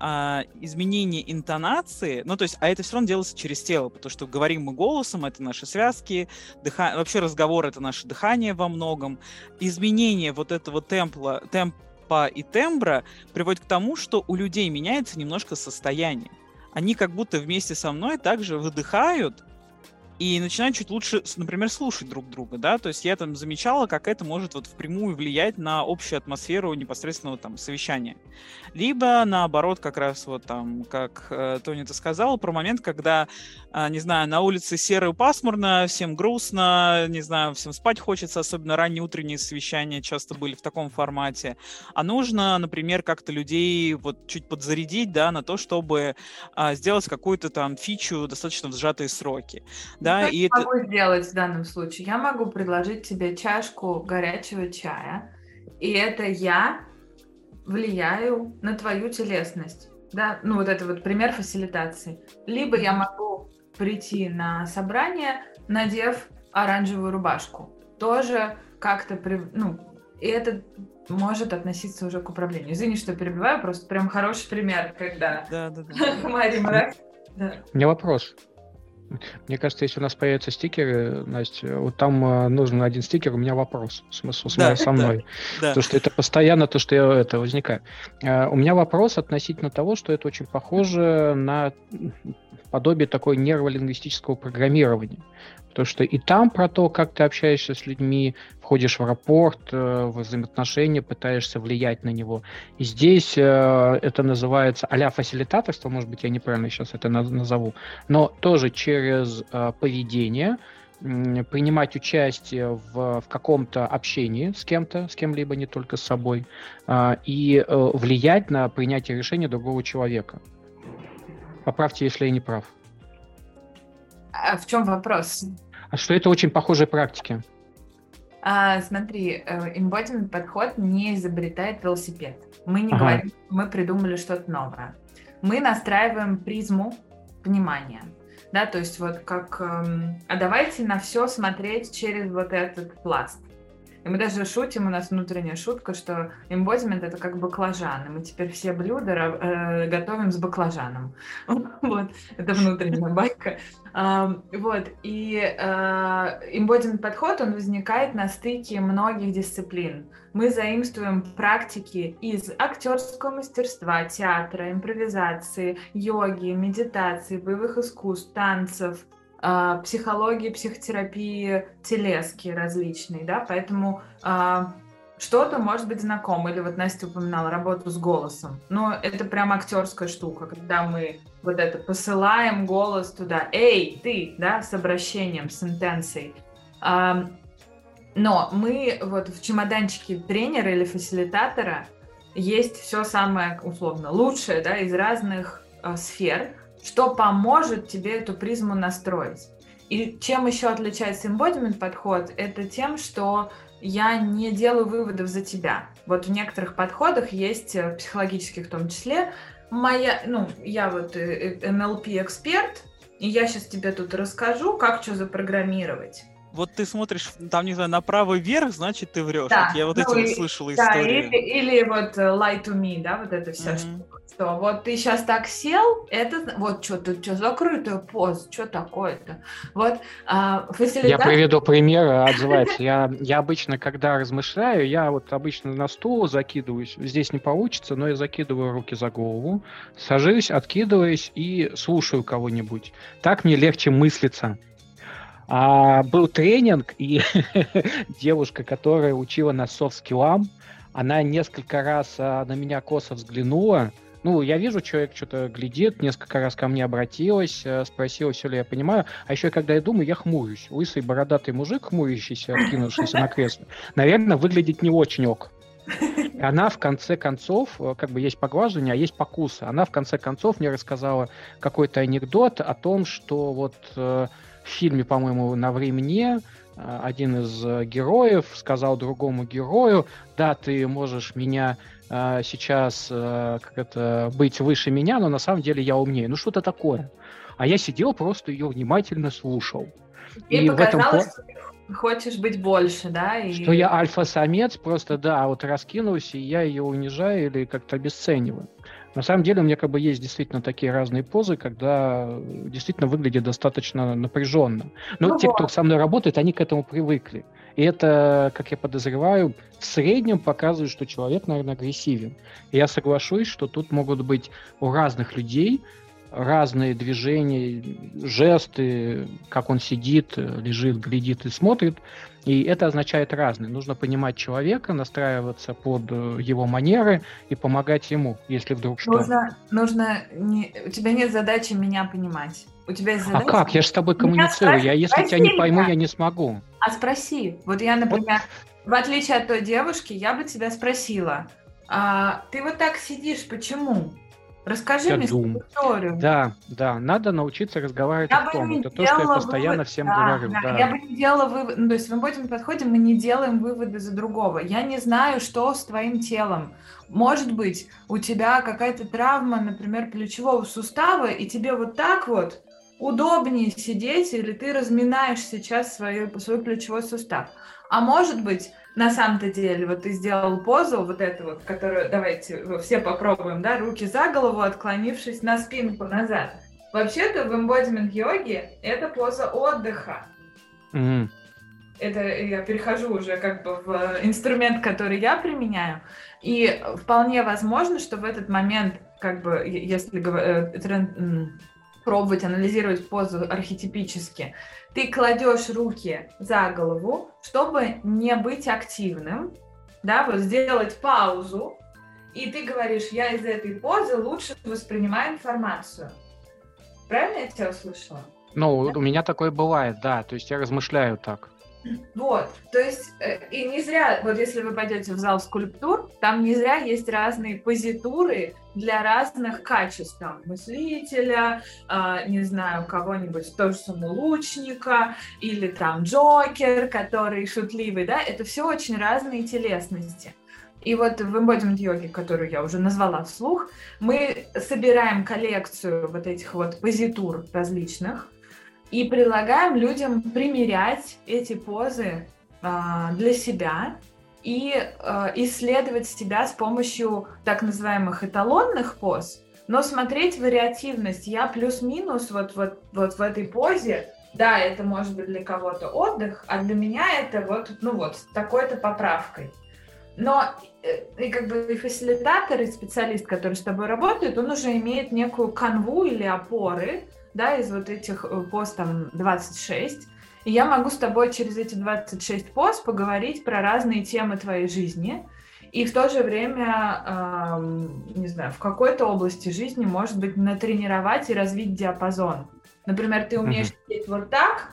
а, изменение интонации, ну, то есть, а это все равно делается через тело, потому что говорим мы голосом, это наши связки, дыха... вообще разговор — это наше дыхание во многом. Изменение вот этого темпла, темпа и тембра приводит к тому, что у людей меняется немножко состояние. Они как будто вместе со мной также выдыхают, и начинают чуть лучше, например, слушать друг друга, да, то есть я там замечала, как это может вот впрямую влиять на общую атмосферу непосредственного там совещания. Либо наоборот, как раз вот там, как э, Тони ты сказал, про момент, когда, э, не знаю, на улице серо и пасмурно, всем грустно, не знаю, всем спать хочется, особенно ранние утренние совещания часто были в таком формате, а нужно, например, как-то людей вот чуть подзарядить, да, на то, чтобы э, сделать какую-то там фичу достаточно в сжатые сроки да, что и я это... могу сделать в данном случае? Я могу предложить тебе чашку горячего чая, и это я влияю на твою телесность, да, ну вот это вот пример фасилитации. Либо я могу прийти на собрание, надев оранжевую рубашку, тоже как-то, при... ну, и это может относиться уже к управлению. Извини, что перебиваю, просто прям хороший пример, когда да, да, да. Мария да. У меня вопрос. Мне кажется, если у нас появятся стикеры, Настя, вот там э, нужен один стикер, у меня вопрос, смысл да, со мной. Да, Потому что это постоянно то, что я это возникает. Э, у меня вопрос относительно того, что это очень похоже на подобие такой нейролингвистического программирования. Потому что и там про то, как ты общаешься с людьми, входишь в рапорт, э, в взаимоотношения, пытаешься влиять на него. И здесь э, это называется а-ля фасилитаторство, может быть, я неправильно сейчас это назову, но тоже через э, поведение, принимать участие в, в каком-то общении с кем-то, с кем-либо, не только с собой, и влиять на принятие решения другого человека. Поправьте, если я не прав. А в чем вопрос? А что это очень похожие практики? А, смотри, embodiment э, подход не изобретает велосипед. Мы не ага. говорим, мы придумали что-то новое. Мы настраиваем призму внимания. Да, то есть вот как, эм, а давайте на все смотреть через вот этот пласт. И мы даже шутим, у нас внутренняя шутка, что эмбодимент это как баклажан, и мы теперь все блюда э, готовим с баклажаном. вот, это внутренняя байка. вот, и эмбодимент подход, он возникает на стыке многих дисциплин. Мы заимствуем практики из актерского мастерства, театра, импровизации, йоги, медитации, боевых искусств, танцев, э, психологии, психотерапии, телески различные, да, поэтому э, что-то может быть знакомо, или вот Настя упоминала работу с голосом, но это прям актерская штука, когда мы вот это посылаем голос туда, эй, ты, да, с обращением, с интенцией. Э, но мы вот в чемоданчике тренера или фасилитатора есть все самое условно лучшее, да, из разных сфер, что поможет тебе эту призму настроить. И чем еще отличается embodiment подход, это тем, что я не делаю выводов за тебя. Вот в некоторых подходах есть, э, психологических в том числе, моя, ну, я вот NLP э, эксперт, и я сейчас тебе тут расскажу, как что запрограммировать вот ты смотришь там, не знаю, направо вверх, значит, ты врешь. Да. Вот я вот ну, эти и, вот слышала да, истории. Или, или вот uh, lie to me, да, вот это вся mm-hmm. штука. Что вот ты сейчас так сел, это вот что то что закрытая поза, что такое-то? Вот а, фасилитат... Я приведу пример, отзывается. Я, я обычно, когда размышляю, я вот обычно на стул закидываюсь, здесь не получится, но я закидываю руки за голову, сажусь, откидываюсь и слушаю кого-нибудь. Так мне легче мыслиться. А, был тренинг, и девушка, которая учила нас софт-скиллам, она несколько раз а, на меня косо взглянула. Ну, я вижу, человек что-то глядит, несколько раз ко мне обратилась, а, спросила, все ли я понимаю. А еще, когда я думаю, я хмурюсь. Лысый бородатый мужик, хмурящийся, откинувшийся на кресло, наверное, выглядит не очень ок. Она в конце концов, э, как бы есть поглаживание, а есть покусы. Она в конце концов мне рассказала какой-то анекдот о том, что вот э, в фильме, по-моему, «На времени» э, один из э, героев сказал другому герою, да, ты можешь меня э, сейчас э, как это, быть выше меня, но на самом деле я умнее. Ну что-то такое. А я сидел, просто ее внимательно слушал. И, и показалось, в этом... что хочешь быть больше, да? И... Что я альфа-самец, просто, да, вот раскинулся, и я ее унижаю или как-то обесцениваю. На самом деле у меня как бы есть действительно такие разные позы, когда действительно выглядит достаточно напряженно. Но ну те, вот. кто со мной работает, они к этому привыкли. И это, как я подозреваю, в среднем показывает, что человек, наверное, агрессивен. И я соглашусь, что тут могут быть у разных людей разные движения, жесты, как он сидит, лежит, глядит и смотрит. И это означает разные. Нужно понимать человека, настраиваться под его манеры и помогать ему, если вдруг что. Нужно, нужно не, у тебя нет задачи меня понимать. У тебя есть а задача... А как? Я же с тобой коммуницирую. Я, если тебя не пойму, я не смогу. А спроси. Вот я, например, вот. в отличие от той девушки, я бы тебя спросила. А, ты вот так сидишь, почему? Расскажи мне свою историю. Да, да, надо научиться разговаривать я о том. Это то, что я постоянно вывод. всем да, говорю. Да. Да. Я бы не делала вывод, ну, то есть в этом подходе мы не делаем выводы за другого. Я не знаю, что с твоим телом. Может быть, у тебя какая-то травма, например, плечевого сустава, и тебе вот так вот удобнее сидеть, или ты разминаешь сейчас свой, свой плечевой сустав. А может быть, на самом-то деле, вот ты сделал позу, вот эту вот, которую, давайте все попробуем, да, руки за голову, отклонившись на спинку назад. Вообще-то в embodiment йоге это поза отдыха. Mm-hmm. Это я перехожу уже как бы в инструмент, который я применяю. И вполне возможно, что в этот момент, как бы, если э, пробовать анализировать позу архетипически, ты кладешь руки за голову, чтобы не быть активным, да, вот сделать паузу, и ты говоришь, я из этой позы лучше воспринимаю информацию. Правильно я тебя услышала? Ну, да? у меня такое бывает, да, то есть я размышляю так. Вот, то есть, э, и не зря, вот если вы пойдете в зал скульптур, там не зря есть разные позитуры для разных качеств, там, мыслителя, э, не знаю, кого-нибудь, тоже самого лучника, или там Джокер, который шутливый, да, это все очень разные телесности. И вот в embodiment йоге, которую я уже назвала вслух, мы собираем коллекцию вот этих вот позитур различных, и предлагаем людям примерять эти позы а, для себя и а, исследовать себя с помощью так называемых эталонных поз, но смотреть вариативность. Я плюс-минус вот, вот, вот в этой позе, да, это может быть для кого-то отдых, а для меня это вот, ну вот, с такой-то поправкой. Но э, и как бы и фасилитатор, и специалист, который с тобой работает, он уже имеет некую канву или опоры, да, из вот этих э, пост там 26. И я могу с тобой через эти 26 пост поговорить про разные темы твоей жизни. И в то же время, э, не знаю, в какой-то области жизни, может быть, натренировать и развить диапазон. Например, ты умеешь сидеть вот так,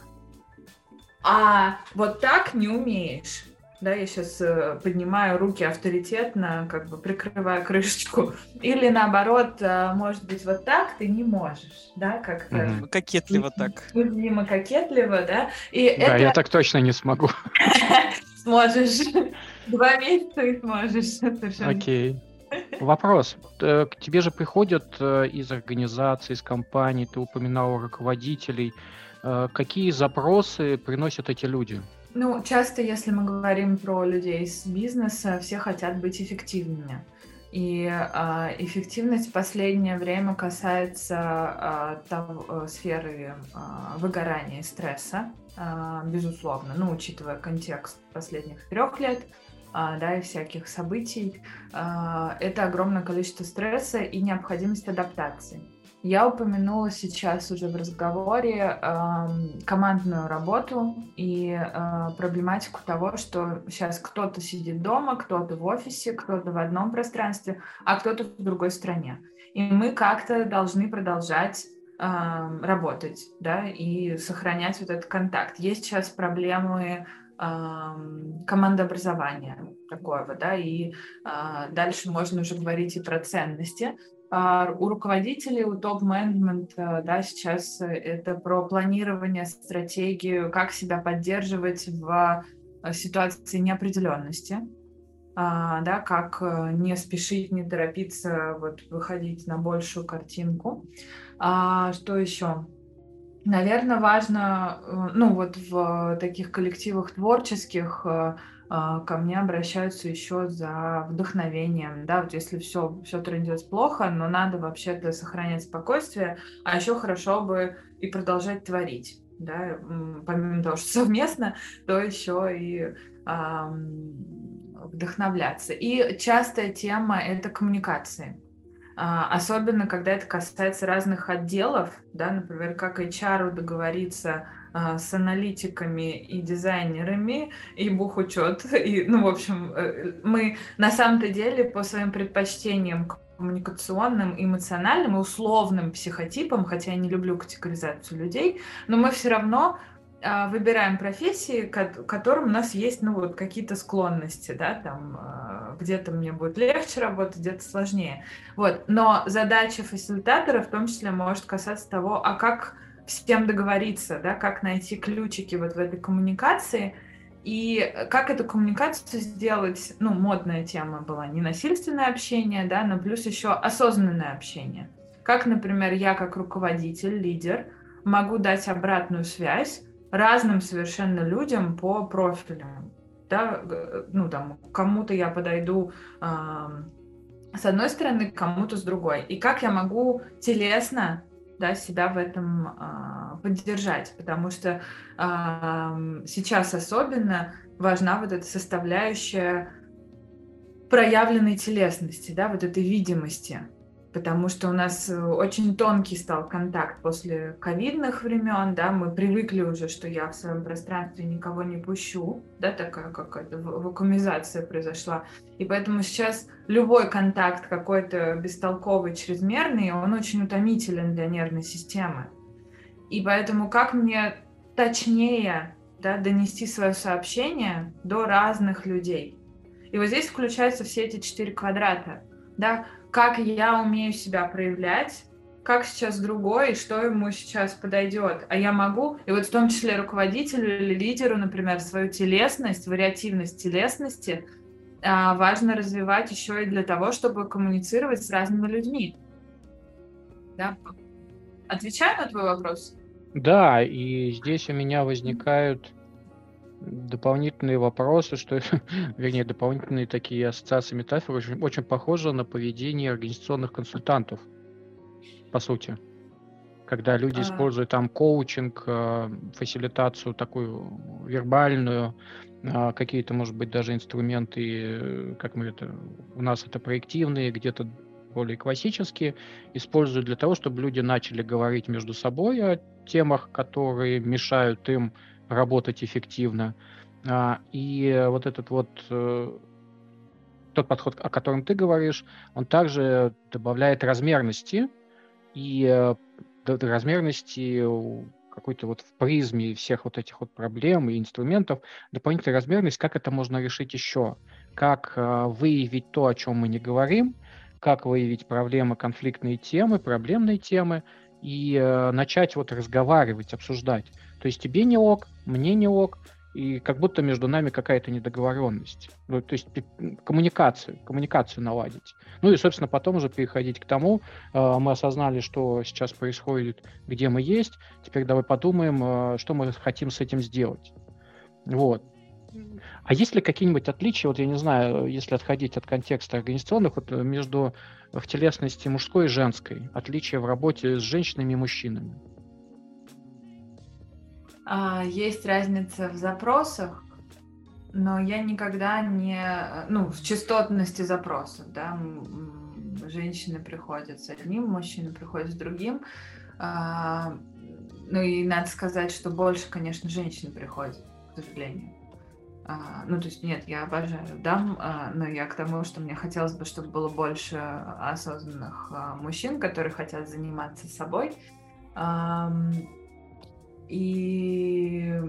а вот так не умеешь да, я сейчас э, поднимаю руки авторитетно, как бы прикрывая крышечку, или наоборот, э, может быть, вот так ты не можешь, да, как-то. Mm-hmm. Кокетливо так. Видимо, кокетливо, да. И да, это... я так точно не смогу. Сможешь. Два месяца и сможешь. Окей. Вопрос. Э, к тебе же приходят из организаций, из компаний, ты упоминал руководителей. Какие запросы приносят эти люди? Ну, часто, если мы говорим про людей из бизнеса, все хотят быть эффективными. И э, эффективность в последнее время касается э, того, сферы э, выгорания и стресса, э, безусловно, ну, учитывая контекст последних трех лет, да, и всяких событий, это огромное количество стресса и необходимость адаптации. Я упомянула сейчас уже в разговоре э, командную работу и э, проблематику того, что сейчас кто-то сидит дома, кто-то в офисе, кто-то в одном пространстве, а кто-то в другой стране. И мы как-то должны продолжать э, работать, да, и сохранять вот этот контакт. Есть сейчас проблемы командообразования такого, да, и э, дальше можно уже говорить и про ценности, у руководителей, у топ-менеджмента, да, сейчас это про планирование, стратегию, как себя поддерживать в э, ситуации неопределенности, а, да, как э, не спешить, не торопиться, вот выходить на большую картинку. А, что еще? Наверное, важно, э, ну вот в таких коллективах творческих а, ко мне обращаются еще за вдохновением, да, вот если все, все трендилось плохо, но надо вообще-то сохранять спокойствие, а еще хорошо бы и продолжать творить, да, помимо того, что совместно, то еще и эм, вдохновляться. И частая тема — это коммуникации. А, особенно, когда это касается разных отделов, да, например, как HR договориться а, с аналитиками и дизайнерами, и бухучет, и, ну, в общем, э, мы на самом-то деле по своим предпочтениям коммуникационным, эмоциональным и условным психотипам, хотя я не люблю категоризацию людей, но мы все равно а, выбираем профессии, к которым у нас есть, ну, вот какие-то склонности, да, там, а, где-то мне будет легче работать, где-то сложнее. Вот, но задача фасилитатора в том числе может касаться того, а как с кем договориться, да, как найти ключики вот в этой коммуникации, и как эту коммуникацию сделать, ну, модная тема была, ненасильственное общение, да, но плюс еще осознанное общение. Как, например, я как руководитель, лидер, могу дать обратную связь, разным совершенно людям по профилям. Да, ну, там, кому-то я подойду э, с одной стороны, кому-то с другой. И как я могу телесно да, себя в этом э, поддержать, потому что э, сейчас особенно важна вот эта составляющая проявленной телесности, да, вот этой видимости потому что у нас э, очень тонкий стал контакт после ковидных времен, да, мы привыкли уже, что я в своем пространстве никого не пущу, да, такая какая-то вакуумизация произошла, и поэтому сейчас любой контакт какой-то бестолковый, чрезмерный, он очень утомителен для нервной системы, и поэтому как мне точнее да, донести свое сообщение до разных людей. И вот здесь включаются все эти четыре квадрата. Да, как я умею себя проявлять, как сейчас другой, что ему сейчас подойдет. А я могу, и вот в том числе руководителю или лидеру, например, свою телесность, вариативность телесности а, важно развивать еще и для того, чтобы коммуницировать с разными людьми. Да? Отвечаю на твой вопрос? Да, и здесь у меня возникают дополнительные вопросы, что, вернее, дополнительные такие ассоциации метафоры очень, очень похожи на поведение организационных консультантов, по сути. Когда люди а... используют там коучинг, э, фасилитацию такую вербальную, э, какие-то, может быть, даже инструменты, э, как мы это, у нас это проективные, где-то более классические, используют для того, чтобы люди начали говорить между собой о темах, которые мешают им работать эффективно. А, и вот этот вот э, тот подход, о котором ты говоришь, он также добавляет размерности и э, размерности какой-то вот в призме всех вот этих вот проблем и инструментов, дополнительная размерность, как это можно решить еще, как э, выявить то, о чем мы не говорим, как выявить проблемы, конфликтные темы, проблемные темы, и начать вот разговаривать, обсуждать. То есть тебе не ок, мне не ок, и как будто между нами какая-то недоговоренность. Ну, то есть коммуникацию, коммуникацию наладить. Ну и, собственно, потом уже переходить к тому, э, мы осознали, что сейчас происходит, где мы есть, теперь давай подумаем, э, что мы хотим с этим сделать. Вот. А есть ли какие-нибудь отличия, вот я не знаю, если отходить от контекста организационных, вот между в телесности мужской и женской, отличия в работе с женщинами и мужчинами? А, есть разница в запросах, но я никогда не... Ну, в частотности запросов, да, женщины приходят с одним, мужчины приходят с другим. А, ну и надо сказать, что больше, конечно, женщин приходят, к сожалению. А, ну, то есть, нет, я обожаю дам, но я к тому, что мне хотелось бы, чтобы было больше осознанных мужчин, которые хотят заниматься собой. И,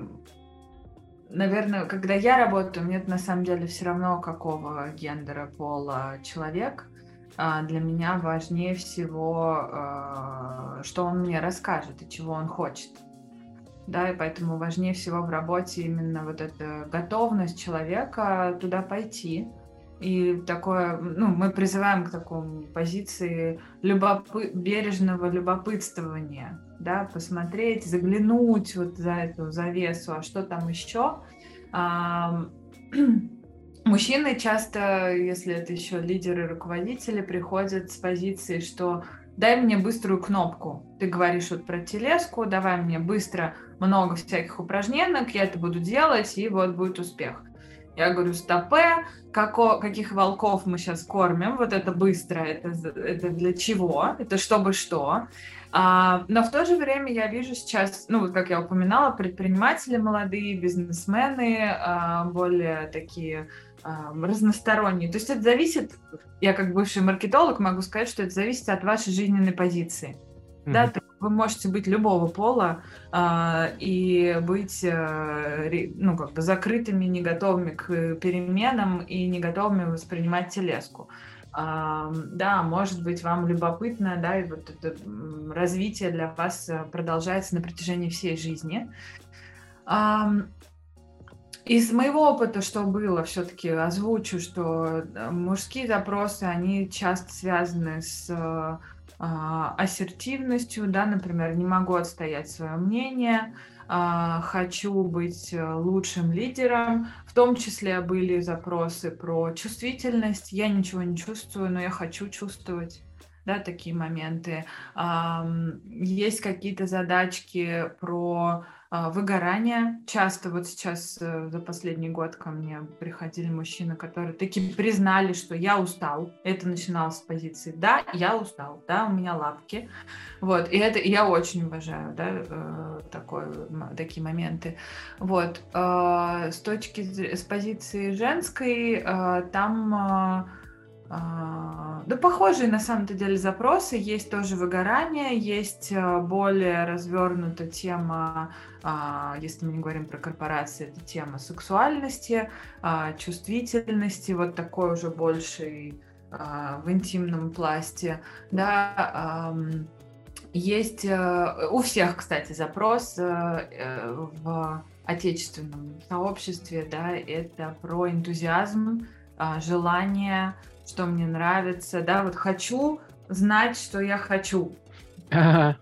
наверное, когда я работаю, мне на самом деле все равно, какого гендера, пола человек. А, для меня важнее всего, а, что он мне расскажет и чего он хочет. Да, и поэтому важнее всего в работе именно вот эта готовность человека туда пойти. И такое, ну, мы призываем к такому позиции любопы- бережного любопытствования да, посмотреть, заглянуть вот за эту завесу, а что там еще. А, мужчины часто, если это еще лидеры, руководители, приходят с позиции, что дай мне быструю кнопку. Ты говоришь вот про телеску, давай мне быстро много всяких упражнений, я это буду делать, и вот будет успех. Я говорю, стопе, како, каких волков мы сейчас кормим, вот это быстро, это, это для чего, это чтобы что. А, но в то же время я вижу сейчас, ну вот как я упоминала, предприниматели молодые, бизнесмены, а, более такие разносторонние. То есть это зависит, я как бывший маркетолог могу сказать, что это зависит от вашей жизненной позиции. Mm-hmm. Да, вы можете быть любого пола а, и быть а, ну, как бы закрытыми, не готовыми к переменам и не готовыми воспринимать телеску. А, да, может быть, вам любопытно, да, и вот это развитие для вас э, продолжается на протяжении всей жизни. А, из моего опыта, что было, все-таки озвучу, что э, мужские запросы, они часто связаны с а, ассертивностью, да, например, не могу отстоять свое мнение, а, хочу быть э, лучшим лидером. В том числе были запросы про чувствительность. Я ничего не чувствую, но я хочу чувствовать. Да, такие моменты. Есть какие-то задачки про выгорание. Часто вот сейчас э, за последний год ко мне приходили мужчины, которые таки признали, что я устал. Это начиналось с позиции «да, я устал, да, у меня лапки». Вот, и это я очень уважаю, да, э, такой, такие моменты. Вот, а, с точки с позиции женской, а, там а, да, похожие на самом-то деле запросы. Есть тоже выгорание, есть а, более развернутая тема, а, если мы не говорим про корпорации, это тема сексуальности, чувствительности, вот такой уже больший в интимном пласте. Да, есть у всех, кстати, запрос э, в отечественном сообществе, да, это про энтузиазм, желание что мне нравится, да, вот хочу знать, что я хочу. Ага.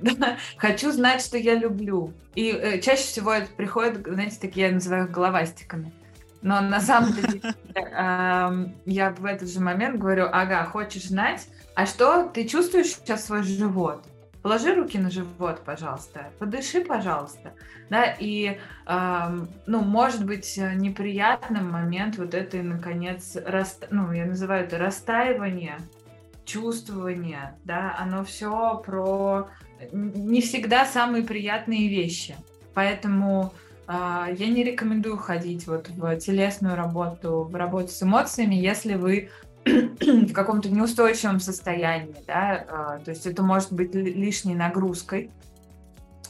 хочу знать, что я люблю. И э, чаще всего это приходит, знаете, такие я называю их головастиками. Но на самом деле э, я в этот же момент говорю, ага, хочешь знать, а что ты чувствуешь сейчас свой живот? Положи руки на живот, пожалуйста, подыши, пожалуйста. Да, и, э, ну, может быть, неприятным момент вот это, наконец, раст... ну, я называю это растаивание, чувствование, да, оно все про не всегда самые приятные вещи. Поэтому э, я не рекомендую ходить вот в телесную работу, в работу с эмоциями, если вы в каком-то неустойчивом состоянии, да, а, то есть это может быть лишней нагрузкой,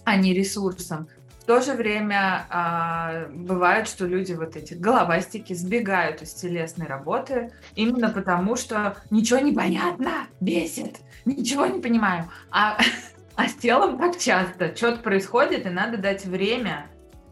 а не ресурсом. В то же время а, бывает, что люди вот эти головастики сбегают из телесной работы именно потому, что ничего не понятно, бесит, ничего не понимаю. А, а с телом так часто что-то происходит, и надо дать время.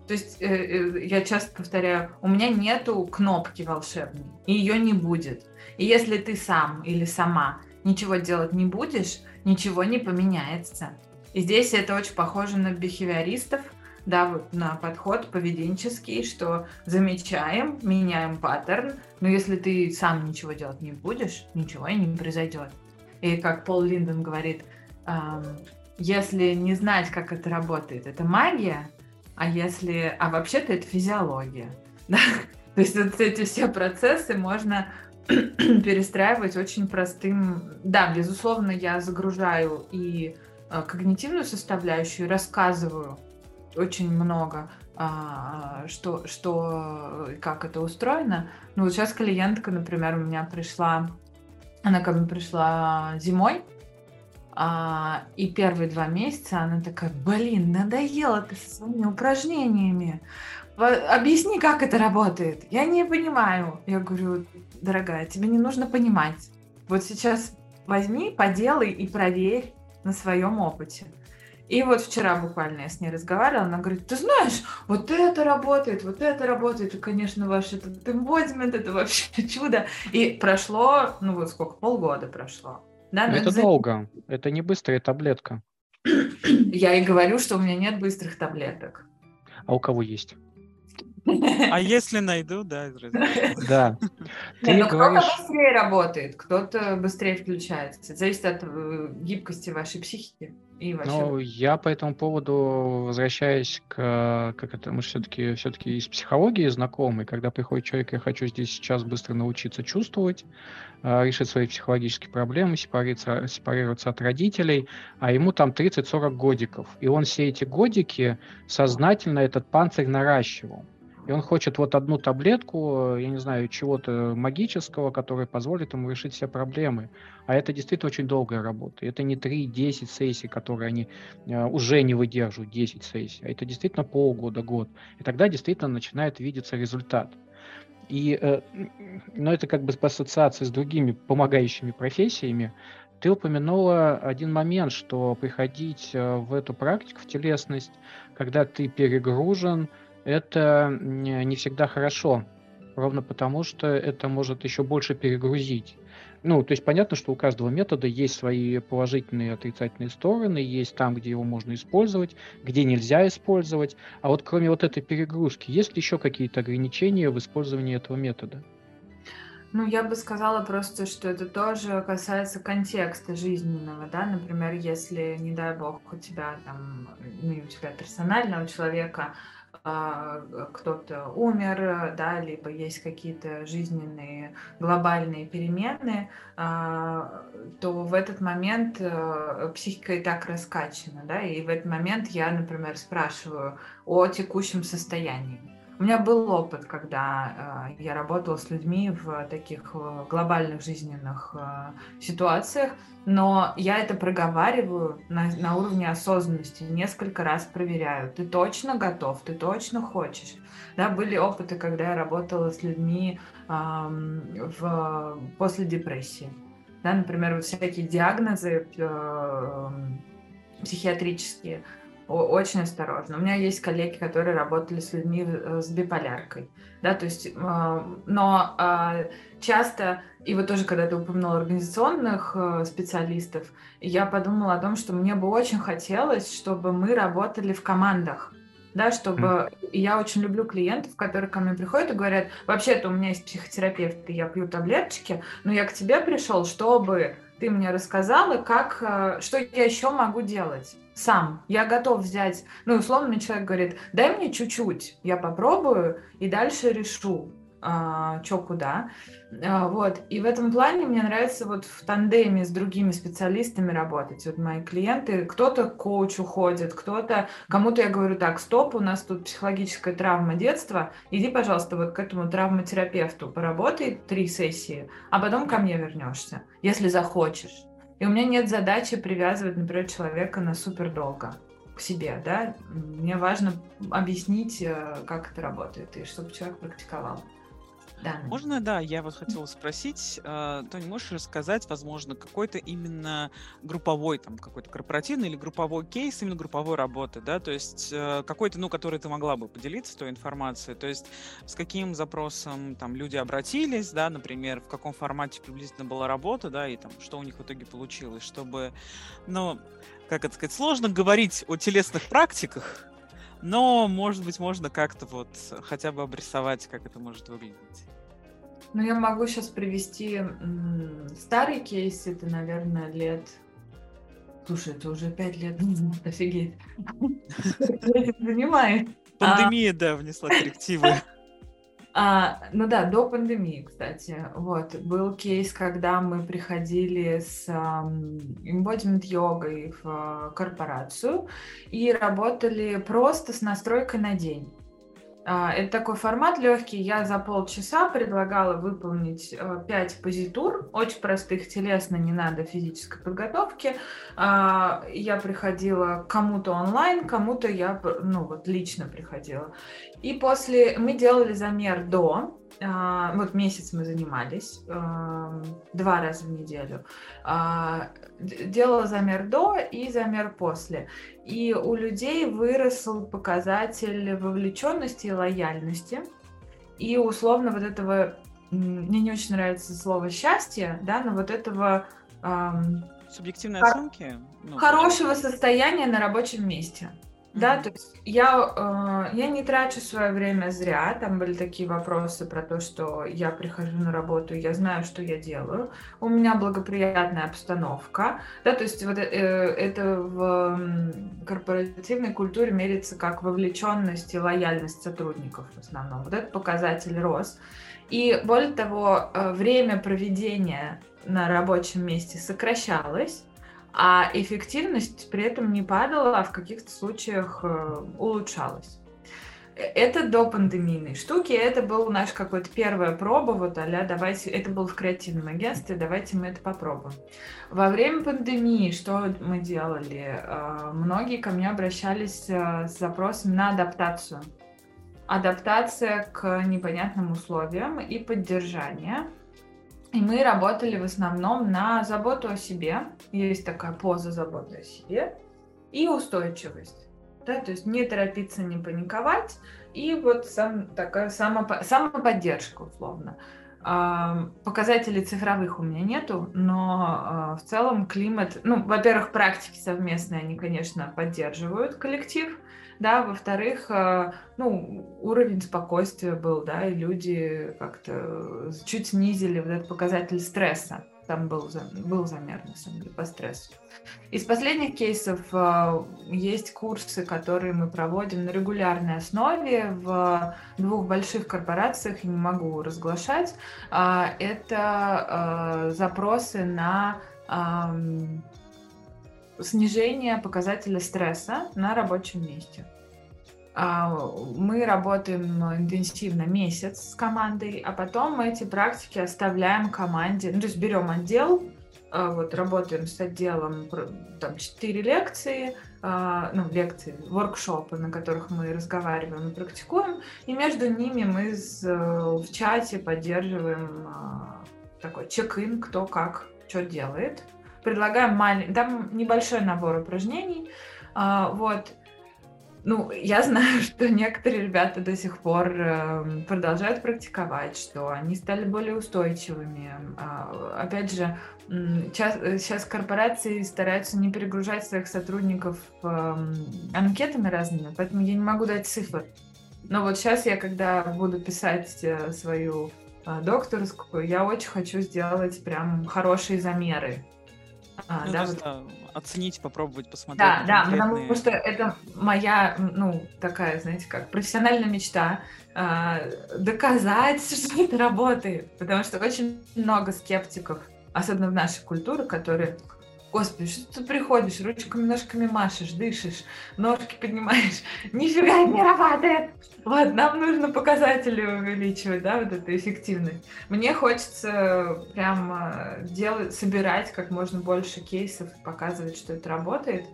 То есть э, э, я часто повторяю, у меня нету кнопки волшебной, и ее не будет. И если ты сам или сама ничего делать не будешь, ничего не поменяется. И здесь это очень похоже на бихевиористов, да, вот на подход поведенческий, что замечаем, меняем паттерн, но если ты сам ничего делать не будешь, ничего и не произойдет. И как Пол Линдон говорит, эм, если не знать, как это работает, это магия, а если, а вообще-то это физиология. Да? То есть вот эти все процессы можно перестраивать очень простым... Да, безусловно, я загружаю и э, когнитивную составляющую, рассказываю очень много, а, что, что, как это устроено. Ну, вот сейчас клиентка, например, у меня пришла, она ко мне пришла зимой, а, и первые два месяца она такая, блин, надоела ты со своими упражнениями. Объясни, как это работает. Я не понимаю. Я говорю, дорогая, тебе не нужно понимать. Вот сейчас возьми, поделай и проверь на своем опыте. И вот вчера буквально я с ней разговаривала, она говорит, ты знаешь, вот это работает, вот это работает, и, конечно, ваш этот эмбодимент, это вообще чудо. И прошло, ну вот сколько, полгода прошло. Да, это за... долго, это не быстрая таблетка. Я и говорю, что у меня нет быстрых таблеток. А у кого есть? А если найду, да, Да. Ну. Кто-то быстрее работает, кто-то быстрее включается. Это зависит от э, гибкости вашей психики. И вообще... Ну, я по этому поводу возвращаюсь к, как это, мы все-таки все-таки из психологии знакомы, когда приходит человек, я хочу здесь сейчас быстро научиться чувствовать, э, решить свои психологические проблемы, сепарироваться, сепарироваться от родителей, а ему там 30-40 годиков, и он все эти годики сознательно этот панцирь наращивал. И он хочет вот одну таблетку, я не знаю, чего-то магического, которая позволит ему решить все проблемы. А это действительно очень долгая работа. Это не 3-10 сессий, которые они э, уже не выдерживают, 10 сессий. А это действительно полгода, год. И тогда действительно начинает видеться результат. И, э, но это как бы по ассоциации с другими помогающими профессиями. Ты упомянула один момент, что приходить э, в эту практику, в телесность, когда ты перегружен, это не всегда хорошо, ровно потому что это может еще больше перегрузить. Ну, то есть понятно, что у каждого метода есть свои положительные и отрицательные стороны, есть там, где его можно использовать, где нельзя использовать. А вот кроме вот этой перегрузки, есть ли еще какие-то ограничения в использовании этого метода? Ну, я бы сказала просто, что это тоже касается контекста жизненного, да, например, если, не дай бог, у тебя там, ну, у тебя персонально, у человека кто-то умер, да, либо есть какие-то жизненные глобальные перемены, а, то в этот момент э, психика и так раскачана, да, и в этот момент я, например, спрашиваю о текущем состоянии. У меня был опыт, когда э, я работала с людьми в таких э, глобальных жизненных э, ситуациях, но я это проговариваю на, на уровне осознанности, несколько раз проверяю. Ты точно готов, ты точно хочешь. Да, были опыты, когда я работала с людьми э, в, после депрессии. Да, например, вот всякие диагнозы э, психиатрические очень осторожно. У меня есть коллеги, которые работали с людьми э, с биполяркой, да, то есть, а, но а, часто, и вот тоже, когда ты упомянул организационных э, специалистов, я подумала о том, что мне бы очень хотелось, чтобы мы работали в командах, да, чтобы я очень люблю клиентов, которые ко мне приходят и говорят, вообще-то у меня есть психотерапевт, и я пью таблеточки, но я к тебе пришел, чтобы ты мне рассказала, как, э, что я еще могу делать сам. Я готов взять, ну, условно, мне человек говорит, дай мне чуть-чуть, я попробую и дальше решу, что куда. А, вот. И в этом плане мне нравится вот в тандеме с другими специалистами работать. Вот мои клиенты, кто-то к коучу ходит, кто-то, кому-то я говорю, так, стоп, у нас тут психологическая травма детства, иди, пожалуйста, вот к этому травматерапевту, поработай три сессии, а потом ко мне вернешься, если захочешь. И у меня нет задачи привязывать, например, человека на супер долго к себе, да. Мне важно объяснить, э, как это работает, и чтобы человек практиковал. Да. Можно, да, я вот хотела спросить, э, Тони, можешь рассказать, возможно, какой-то именно групповой, там, какой-то корпоративный или групповой кейс именно групповой работы, да, то есть э, какой-то, ну, который ты могла бы поделиться той информацией, то есть с каким запросом там люди обратились, да, например, в каком формате приблизительно была работа, да, и там, что у них в итоге получилось, чтобы, ну, как это сказать, сложно говорить о телесных практиках, но, может быть, можно как-то вот хотя бы обрисовать, как это может выглядеть. Ну, я могу сейчас привести старый кейс, это, наверное, лет... Слушай, это уже пять лет назад, офигеть. Занимает. Пандемия, да, внесла коррективы. А, ну да, до пандемии, кстати. Вот, был кейс, когда мы приходили с embodiment йогой в а, корпорацию и работали просто с настройкой на день. А, это такой формат легкий. Я за полчаса предлагала выполнить 5 э, позитур, очень простых, телесно, не надо физической подготовки. А, я приходила кому-то онлайн, кому-то я ну, вот лично приходила. И после мы делали замер до, вот месяц мы занимались, два раза в неделю. Делала замер до и замер после. И у людей вырос показатель вовлеченности и лояльности. И условно вот этого, мне не очень нравится слово счастье, да, но вот этого... Субъективной хор- оценки? Ну, хорошего состояния на рабочем месте. Да, то есть я, э, я не трачу свое время зря. Там были такие вопросы про то, что я прихожу на работу, я знаю, что я делаю. У меня благоприятная обстановка. Да, то есть вот э, это в корпоративной культуре мерится как вовлеченность и лояльность сотрудников в основном. Вот этот показатель рос. И более того, э, время проведения на рабочем месте сокращалось а эффективность при этом не падала, а в каких-то случаях э, улучшалась. Это до пандемийной штуки, это был наш какой-то первая проба, вот а давайте, это было в креативном агентстве, давайте мы это попробуем. Во время пандемии что мы делали? Э, многие ко мне обращались э, с запросом на адаптацию. Адаптация к непонятным условиям и поддержание – и мы работали в основном на заботу о себе. Есть такая поза заботы о себе. И устойчивость. Да, то есть не торопиться, не паниковать. И вот сам, такая само, самоподдержка, условно. Показателей цифровых у меня нету, но а, в целом климат, ну, во-первых, практики совместные, они, конечно, поддерживают коллектив, да, во-вторых, э, ну, уровень спокойствия был, да, и люди как-то чуть снизили вот этот показатель стресса. Там был, был замер, на самом деле, по стрессу. Из последних кейсов э, есть курсы, которые мы проводим на регулярной основе в двух больших корпорациях, не могу разглашать. Э, это запросы на снижение показателя стресса на рабочем месте. А, мы работаем интенсивно месяц с командой, а потом мы эти практики оставляем команде. Ну, то есть берем отдел, а, вот работаем с отделом, там четыре лекции, а, ну, лекции, воркшопы, на которых мы разговариваем и практикуем, и между ними мы в чате поддерживаем такой чек-ин, кто как, что делает предлагаем маленький, там небольшой набор упражнений, а, вот. Ну, я знаю, что некоторые ребята до сих пор э, продолжают практиковать, что они стали более устойчивыми. А, опять же, сейчас, сейчас корпорации стараются не перегружать своих сотрудников э, анкетами разными, поэтому я не могу дать цифр. Но вот сейчас я, когда буду писать э, свою э, докторскую, я очень хочу сделать прям хорошие замеры а, ну, да, вот... оценить, попробовать, посмотреть. Да, да, потому что это моя, ну, такая, знаете, как профессиональная мечта э, доказать, что это работает. Потому что очень много скептиков, особенно в нашей культуре, которые Господи, что ты приходишь, ручками, ножками машешь, дышишь, ножки поднимаешь, нифига не работает. Вот, нам нужно показатели увеличивать, да, вот эту эффективность. Мне хочется прям э, делать, собирать как можно больше кейсов, показывать, что это работает.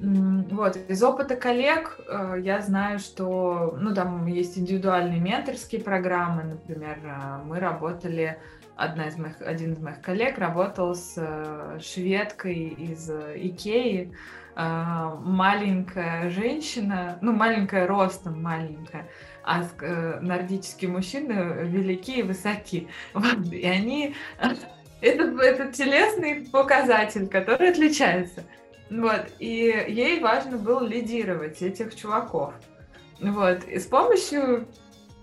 Вот, из опыта коллег э, я знаю, что, ну, там есть индивидуальные менторские программы, например, э, мы работали одна из моих, один из моих коллег работал с э, шведкой из э, Икеи, э, маленькая женщина, ну, маленькая ростом, маленькая, а нордические мужчины велики и высоки. И они... Это, это телесный показатель, который отличается. Вот, и ей важно было лидировать этих чуваков. Вот, и с помощью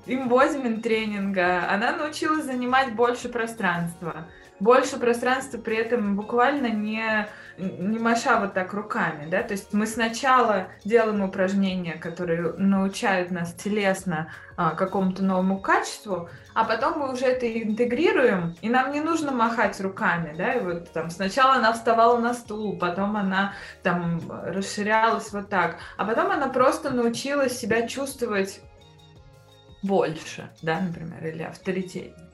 имбозимент тренинга, она научилась занимать больше пространства. Больше пространства при этом буквально не, не маша вот так руками, да, то есть мы сначала делаем упражнения, которые научают нас телесно а, какому-то новому качеству, а потом мы уже это интегрируем, и нам не нужно махать руками, да, и вот там сначала она вставала на стул, потом она там расширялась вот так, а потом она просто научилась себя чувствовать больше, да, например, или авторитетнее.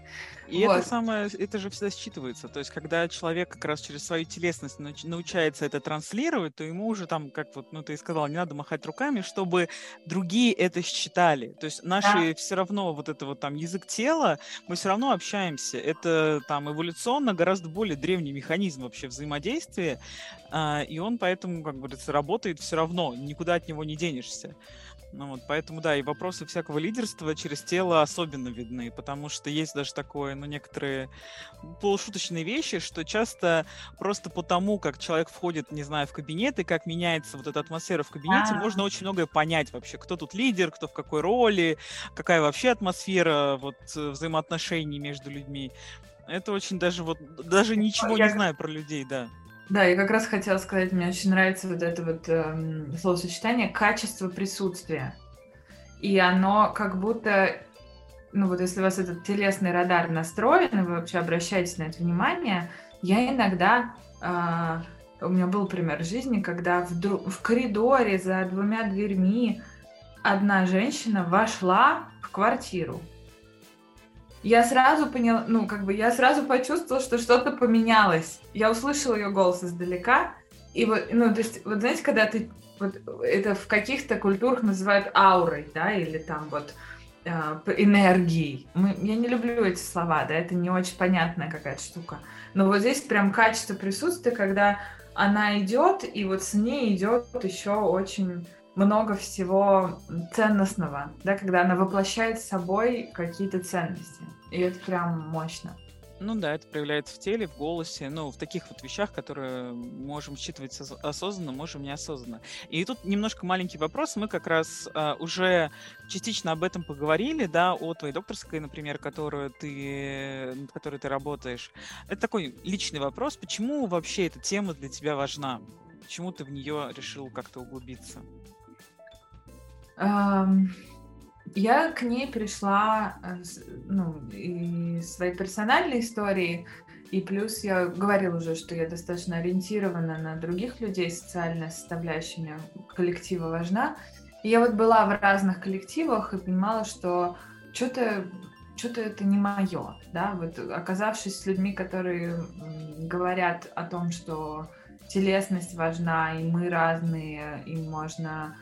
И вот. это самое, это же всегда считывается. То есть, когда человек как раз через свою телесность научается это транслировать, то ему уже там, как вот, ну, ты сказал, не надо махать руками, чтобы другие это считали. То есть, наши да. все равно вот это вот там язык тела, мы все равно общаемся. Это там эволюционно гораздо более древний механизм вообще взаимодействия, а, и он поэтому, как говорится, работает все равно, никуда от него не денешься. Ну вот, поэтому, да, и вопросы всякого лидерства через тело особенно видны, потому что есть даже такое, ну, некоторые полушуточные вещи, что часто просто потому, как человек входит, не знаю, в кабинет и как меняется вот эта атмосфера в кабинете, А-а-а. можно очень многое понять вообще, кто тут лидер, кто в какой роли, какая вообще атмосфера вот э, взаимоотношений между людьми. Это очень даже вот, даже ничего Я... не знаю про людей, да. Да, я как раз хотела сказать, мне очень нравится вот это вот эм, словосочетание качество присутствия. И оно как будто, ну вот если у вас этот телесный радар настроен, вы вообще обращаете на это внимание, я иногда, э, у меня был пример жизни, когда в, в коридоре за двумя дверьми одна женщина вошла в квартиру я сразу поняла, ну, как бы я сразу почувствовала, что что-то поменялось. Я услышала ее голос издалека, и вот, ну, то есть, вот знаете, когда ты, вот это в каких-то культурах называют аурой, да, или там вот э, энергией. Мы, я не люблю эти слова, да, это не очень понятная какая-то штука. Но вот здесь прям качество присутствия, когда она идет, и вот с ней идет еще очень много всего ценностного, да, когда она воплощает с собой какие-то ценности. И это прям мощно. Ну да, это проявляется в теле, в голосе, ну, в таких вот вещах, которые можем считывать осознанно, можем неосознанно. И тут немножко маленький вопрос. Мы как раз а, уже частично об этом поговорили, да, о твоей докторской, например, которую ты, над которой ты работаешь. Это такой личный вопрос. Почему вообще эта тема для тебя важна? Почему ты в нее решил как-то углубиться? Я к ней пришла э, ну, из своей персональной истории, и плюс я говорила уже, что я достаточно ориентирована на других людей, социальная составляющая мне коллектива важна. И я вот была в разных коллективах и понимала, что что-то что-то это не мое, да, вот оказавшись с людьми, которые говорят о том, что телесность важна, и мы разные, и можно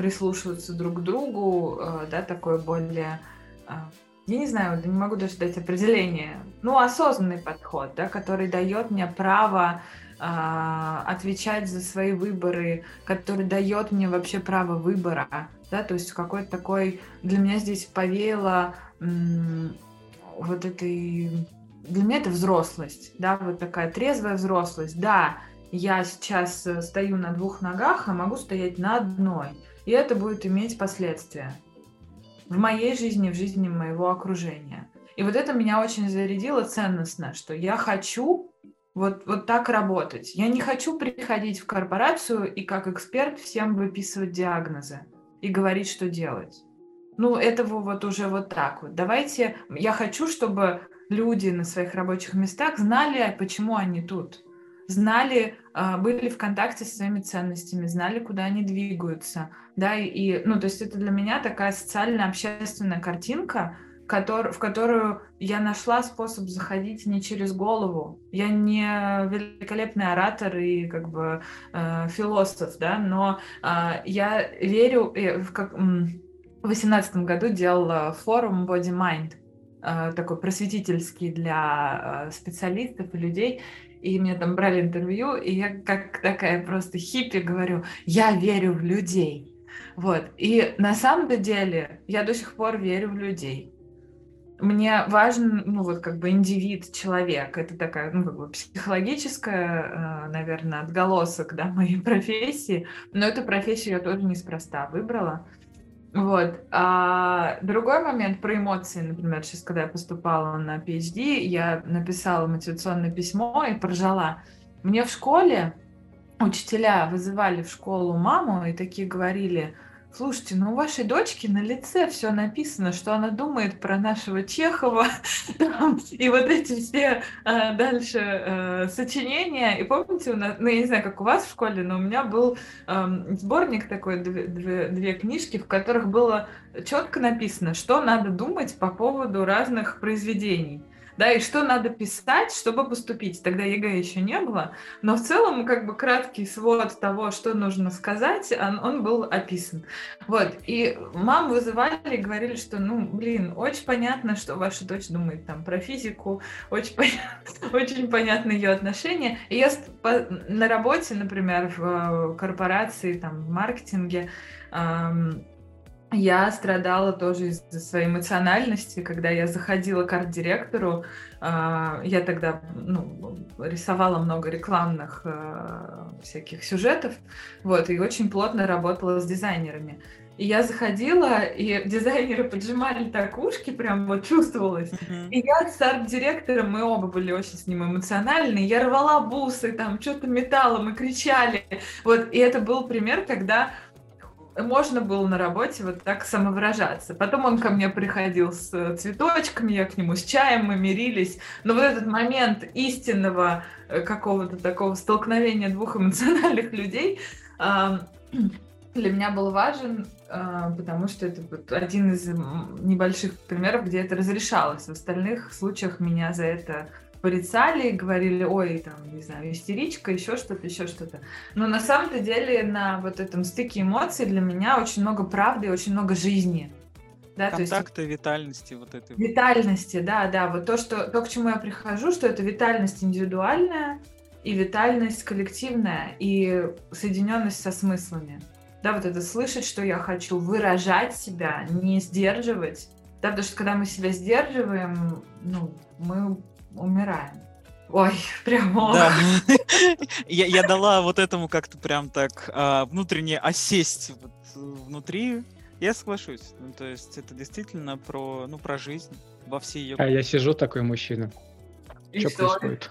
прислушиваться друг к другу, э, да, такое более, а, я не знаю, не могу даже дать определение, ну, осознанный подход, да, который дает мне право а, отвечать за свои выборы, который дает мне вообще право выбора, да, то есть какой-то такой, для меня здесь повеяло вот этой, для меня это взрослость, да, вот такая трезвая взрослость, да, я сейчас э, стою на двух ногах, а могу стоять на одной. И это будет иметь последствия в моей жизни, в жизни моего окружения. И вот это меня очень зарядило ценностно, что я хочу вот, вот так работать. Я не хочу приходить в корпорацию и как эксперт всем выписывать диагнозы и говорить, что делать. Ну, этого вот уже вот так вот. Давайте, я хочу, чтобы люди на своих рабочих местах знали, почему они тут знали, а, были в контакте со своими ценностями, знали, куда они двигаются, да, и, ну, то есть это для меня такая социально-общественная картинка, в которую я нашла способ заходить не через голову. Я не великолепный оратор и как бы э, философ, да, но э, я верю, э, в как в 2018 году делала форум Body Mind, э, такой просветительский для э, специалистов и людей, и мне там брали интервью, и я как такая просто хиппи говорю, я верю в людей. Вот. И на самом деле я до сих пор верю в людей. Мне важен, ну вот как бы индивид, человек. Это такая, ну как бы психологическая, э, наверное, отголосок, да, моей профессии. Но эту профессию я тоже неспроста выбрала. Вот. А другой момент про эмоции, например, сейчас, когда я поступала на PhD, я написала мотивационное письмо и прожала. Мне в школе учителя вызывали в школу маму и такие говорили, Слушайте, ну у вашей дочки на лице все написано, что она думает про нашего Чехова, там, и вот эти все а, дальше а, сочинения. И помните, у нас, ну я не знаю, как у вас в школе, но у меня был а, сборник такой, две, две, две книжки, в которых было четко написано, что надо думать по поводу разных произведений да, и что надо писать, чтобы поступить. Тогда ЕГЭ еще не было, но в целом как бы краткий свод того, что нужно сказать, он, он был описан. Вот, и мам вызывали и говорили, что, ну, блин, очень понятно, что ваша дочь думает там про физику, очень, понятно, очень понятно ее отношения. И я на работе, например, в э, корпорации, там, в маркетинге, я страдала тоже из-за своей эмоциональности, когда я заходила к арт-директору, а, я тогда ну, рисовала много рекламных э, всяких сюжетов, вот, и очень плотно работала с дизайнерами. И я заходила, и дизайнеры поджимали так ушки, прям вот чувствовалось. Mm-hmm. И я с арт-директором, мы оба были очень с ним эмоциональны, я рвала бусы, там что-то металла, мы кричали. Вот, и это был пример, когда можно было на работе вот так самовыражаться. Потом он ко мне приходил с э, цветочками, я к нему с чаем, мы мирились. Но вот этот момент истинного э, какого-то такого столкновения двух эмоциональных людей для меня был важен, а, потому что это один из небольших примеров, где это разрешалось. В остальных случаях меня за это порицали, говорили, ой, там, не знаю, истеричка, еще что-то, еще что-то. Но на самом-то деле на вот этом стыке эмоций для меня очень много правды и очень много жизни. Да, Контакта, то есть, витальности вот этой. Витальности, да, да. Вот то, что, то, к чему я прихожу, что это витальность индивидуальная и витальность коллективная и соединенность со смыслами. Да, вот это слышать, что я хочу, выражать себя, не сдерживать. Да, потому что когда мы себя сдерживаем, ну, мы умираем. Ой, прямо. Да. я, я дала вот этому как-то прям так а, внутренне осесть вот внутри. Я соглашусь. Ну, то есть это действительно про, ну, про жизнь во всей ее... А я сижу такой мужчина. И что, что происходит?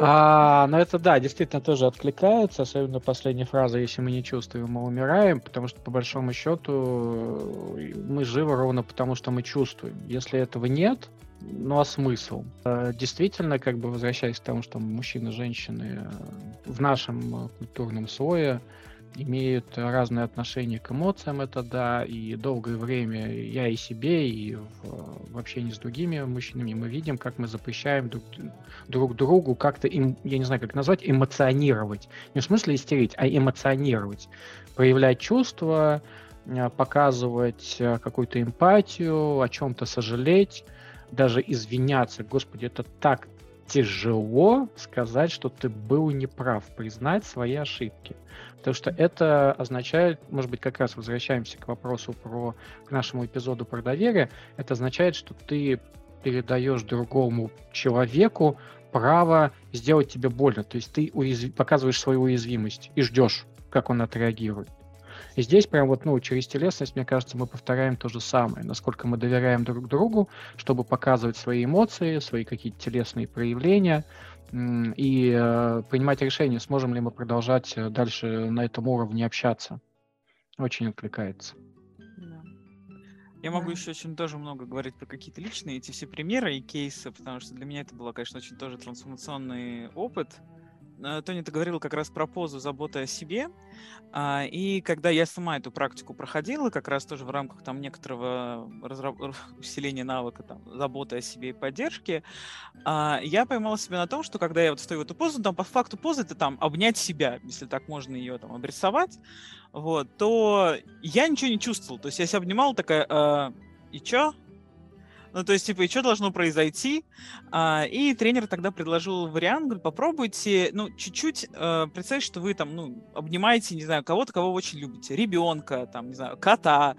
А, ну это да, действительно тоже откликается, особенно последняя фраза, если мы не чувствуем, мы умираем, потому что по большому счету мы живы ровно потому, что мы чувствуем. Если этого нет, ну а смысл? А, действительно, как бы возвращаясь к тому, что мужчины, женщины в нашем культурном слое имеют разные отношения к эмоциям, это да, и долгое время я и себе, и в, в общении с другими мужчинами мы видим, как мы запрещаем друг, друг другу как-то, им, я не знаю, как назвать, эмоционировать. Не в смысле истерить, а эмоционировать. Проявлять чувства, э, показывать э, какую-то эмпатию, о чем-то сожалеть, даже извиняться. Господи, это так тяжело сказать, что ты был неправ, признать свои ошибки. Потому что это означает, может быть, как раз возвращаемся к вопросу про к нашему эпизоду про доверие, это означает, что ты передаешь другому человеку право сделать тебе больно. То есть ты уязв... показываешь свою уязвимость и ждешь, как он отреагирует. И здесь прям вот, ну, через телесность, мне кажется, мы повторяем то же самое. Насколько мы доверяем друг другу, чтобы показывать свои эмоции, свои какие-то телесные проявления, и э, принимать решение, сможем ли мы продолжать э, дальше на этом уровне общаться. Очень откликается. Я могу еще очень тоже много говорить про какие-то личные эти все примеры и кейсы, потому что для меня это был, конечно, очень тоже трансформационный опыт. Э, Тони, ты говорила как раз про позу заботы о себе. А, и когда я сама эту практику проходила, как раз тоже в рамках там некоторого разраб... усиления навыка там, заботы о себе и поддержки, а, я поймала себя на том, что когда я вот стою в эту позу, там по факту позы это там обнять себя, если так можно ее там обрисовать, вот, то я ничего не чувствовал. То есть я себя обнимала такая, и чё? Ну, то есть, типа, и что должно произойти? А, и тренер тогда предложил вариант, говорит, попробуйте, ну, чуть-чуть э, представить, что вы там, ну, обнимаете, не знаю, кого-то, кого вы очень любите, ребенка, там, не знаю, кота,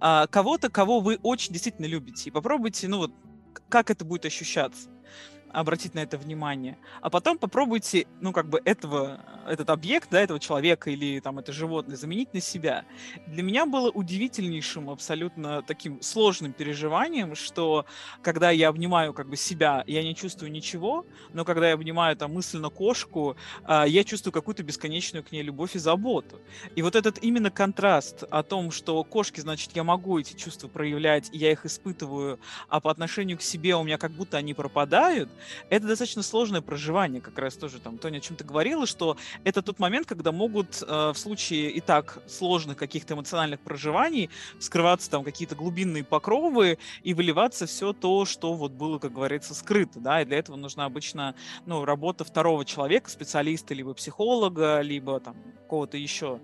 э, кого-то, кого вы очень действительно любите. И попробуйте, ну, вот, как это будет ощущаться обратить на это внимание. А потом попробуйте, ну, как бы этого, этот объект, да, этого человека или там это животное заменить на себя. Для меня было удивительнейшим, абсолютно таким сложным переживанием, что когда я обнимаю как бы себя, я не чувствую ничего, но когда я обнимаю там мысленно кошку, а, я чувствую какую-то бесконечную к ней любовь и заботу. И вот этот именно контраст о том, что кошки, значит, я могу эти чувства проявлять, я их испытываю, а по отношению к себе у меня как будто они пропадают, это достаточно сложное проживание, как раз тоже там Тоня о чем-то говорила, что это тот момент, когда могут э, в случае и так сложных каких-то эмоциональных проживаний скрываться там какие-то глубинные покровы и выливаться все то, что вот было, как говорится, скрыто, да, и для этого нужна обычно, ну, работа второго человека, специалиста, либо психолога, либо там какого-то еще,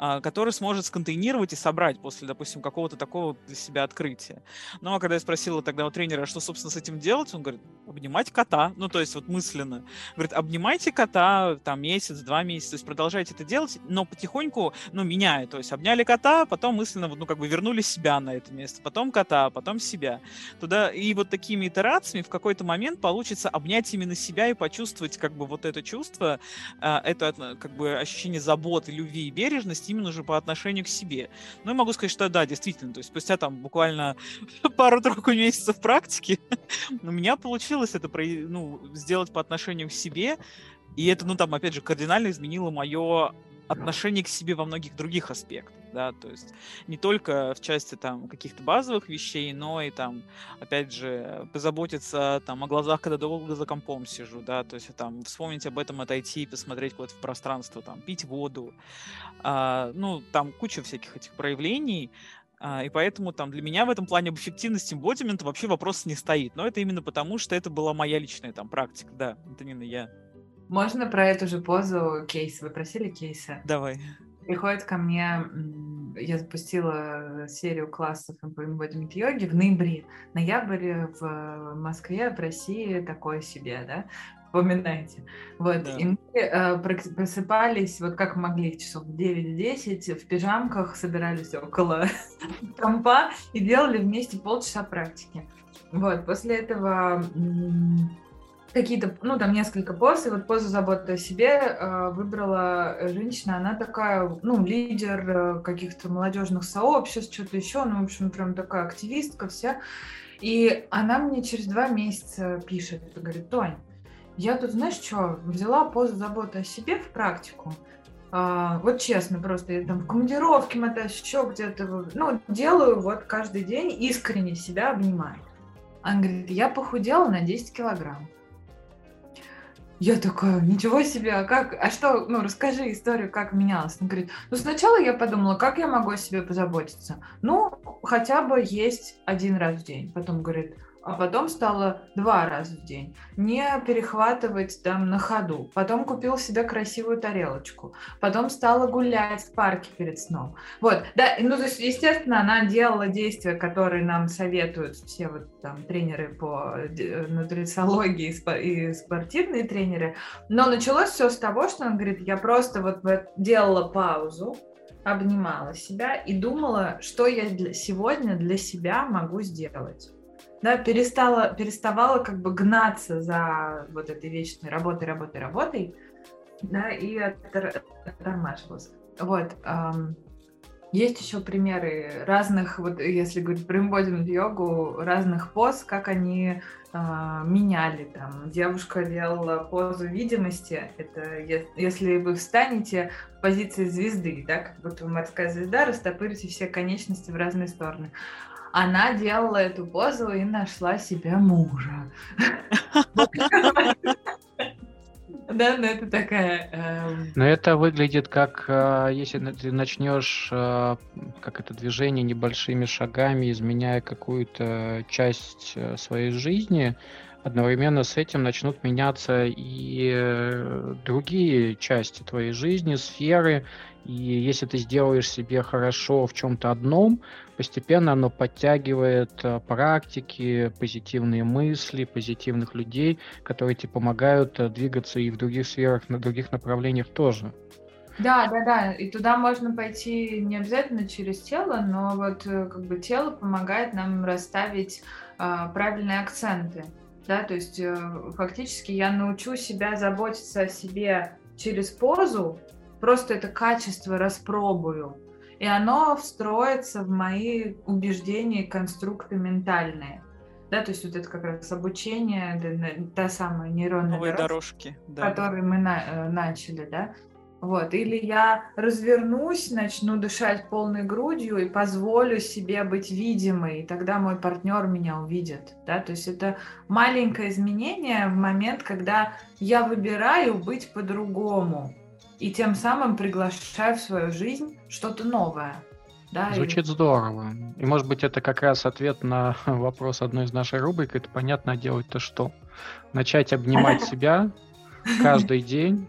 э, который сможет сконтейнировать и собрать после, допустим, какого-то такого для себя открытия. Ну, а когда я спросила тогда у тренера, что, собственно, с этим делать, он говорит, обнимать кота, ну, то есть вот мысленно. Говорит, обнимайте кота там месяц, два месяца, то есть продолжайте это делать, но потихоньку, ну, меняя, то есть обняли кота, потом мысленно, ну, как бы вернули себя на это место, потом кота, потом себя. Туда, и вот такими итерациями в какой-то момент получится обнять именно себя и почувствовать как бы вот это чувство, а, это как бы ощущение заботы, любви и бережности именно уже по отношению к себе. Ну, я могу сказать, что да, действительно, то есть спустя там буквально пару-тройку месяцев практики у меня получилось это ну, сделать по отношению к себе, и это, ну, там, опять же, кардинально изменило мое отношение к себе во многих других аспектах, да, то есть не только в части там каких-то базовых вещей, но и там, опять же, позаботиться там о глазах, когда долго за компом сижу, да, то есть там вспомнить об этом, отойти, посмотреть куда-то в пространство, там, пить воду, а, ну, там куча всяких этих проявлений, и поэтому там для меня в этом плане об эффективности эмбодимента вообще вопрос не стоит. Но это именно потому, что это была моя личная там практика. Да, Антонина, я. Можно про эту же позу кейс? Вы просили кейса? Давай. Приходит ко мне, я запустила серию классов по embodiment йоги в ноябре. Ноябрь в Москве, в России такое себе, да вспоминайте. Вот, да. и мы э, просыпались, вот как могли, часов 9-10, в пижамках собирались около компа и делали вместе полчаса практики. Вот, после этого какие-то, ну, там несколько поз, и вот позу заботы о себе э, выбрала женщина, она такая, ну, лидер э, каких-то молодежных сообществ, что-то еще, ну, в общем, прям такая активистка вся. И она мне через два месяца пишет, говорит, Тонь, я тут, знаешь что, взяла позу заботы о себе в практику. А, вот честно, просто я там в командировке мотаюсь, еще где-то, ну, делаю вот каждый день, искренне себя обнимаю. Она говорит, я похудела на 10 килограмм. Я такая, ничего себе, а как, а что, ну, расскажи историю, как менялось. Она говорит, ну, сначала я подумала, как я могу о себе позаботиться? Ну, хотя бы есть один раз в день. Потом говорит, а потом стало два раза в день. Не перехватывать там на ходу. Потом купил себе красивую тарелочку. Потом стала гулять в парке перед сном. Вот, да, ну, то есть, естественно, она делала действия, которые нам советуют все вот там тренеры по э, нутрициологии и спортивные тренеры. Но началось все с того, что она говорит, я просто вот делала паузу, обнимала себя и думала, что я для, сегодня для себя могу сделать да, перестала, переставала как бы гнаться за вот этой вечной работой, работой, работой, да, и оттормаживалась. Вот. Есть еще примеры разных, вот если говорить про embodiment йогу, разных поз, как они э, меняли. Там девушка делала позу видимости. Это если вы встанете в позиции звезды, да, как будто вы морская звезда, растопырите все конечности в разные стороны она делала эту позу и нашла себе мужа. Да, но это такая... Эм, но это выглядит как, э, если ты начнешь, э, как это движение небольшими шагами, изменяя какую-то часть э, своей жизни, одновременно с этим начнут меняться и другие части твоей жизни, сферы, и если ты сделаешь себе хорошо в чем-то одном, постепенно оно подтягивает э, практики, позитивные мысли, позитивных людей, которые тебе помогают э, двигаться и в других сферах, на других направлениях тоже. Да, да, да. И туда можно пойти не обязательно через тело, но вот э, как бы тело помогает нам расставить а, правильные акценты. Да, то есть фактически я научу себя заботиться о себе через позу, просто это качество распробую, и оно встроится в мои убеждения и конструкты ментальные. Да, то есть вот это как раз обучение, та самая нейронная Новые дорожки, да. которые мы на, э, начали, да. Вот. Или я развернусь, начну дышать полной грудью и позволю себе быть видимой, и тогда мой партнер меня увидит. Да? То есть это маленькое изменение в момент, когда я выбираю быть по-другому и тем самым приглашаю в свою жизнь что-то новое. Да, Звучит и... здорово. И может быть это как раз ответ на вопрос одной из нашей рубрик. Это понятно делать-то что? Начать обнимать себя каждый день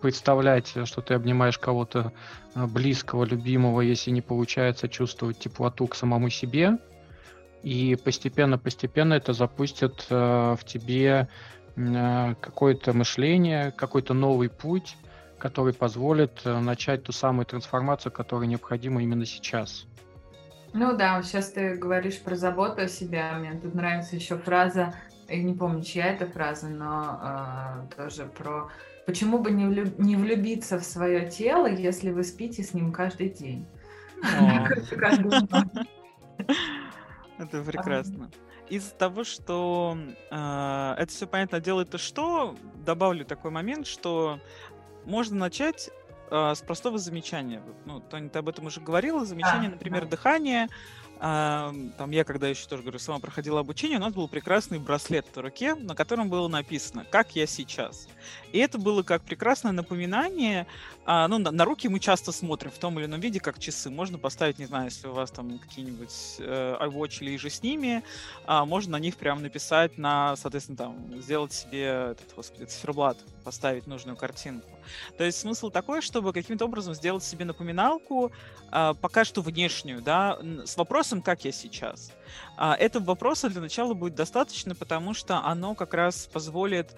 представлять, что ты обнимаешь кого-то э, близкого, любимого, если не получается чувствовать теплоту к самому себе. И постепенно-постепенно это запустит э, в тебе какое-то мышление, какой-то новый путь, который позволит начать ту самую трансформацию, которая необходима именно сейчас. Ну да, сейчас ты говоришь про заботу о себе. Мне тут нравится еще фраза, я не помню, чья это фраза, но э, тоже про Почему бы не, влюб... не влюбиться в свое тело, если вы спите с ним каждый день? Это прекрасно. Из того, что э, это все понятно делает то что, добавлю такой момент, что можно начать э, с простого замечания. Ну, Тоня, ты об этом уже говорила. Замечание, например, дыхание, там я, когда еще тоже говорю, сама проходила обучение, у нас был прекрасный браслет в руке, на котором было написано «Как я сейчас». И это было как прекрасное напоминание. А, ну, на, на руки мы часто смотрим в том или ином виде, как часы. Можно поставить, не знаю, если у вас там какие-нибудь э, iWatch или же с ними, а, можно на них прям написать на, соответственно, там, сделать себе этот, господи, циферблат, поставить нужную картинку. То есть смысл такой, чтобы каким-то образом сделать себе напоминалку, а, пока что внешнюю, да, с вопросом, как я сейчас. А, этого вопроса для начала будет достаточно, потому что оно как раз позволит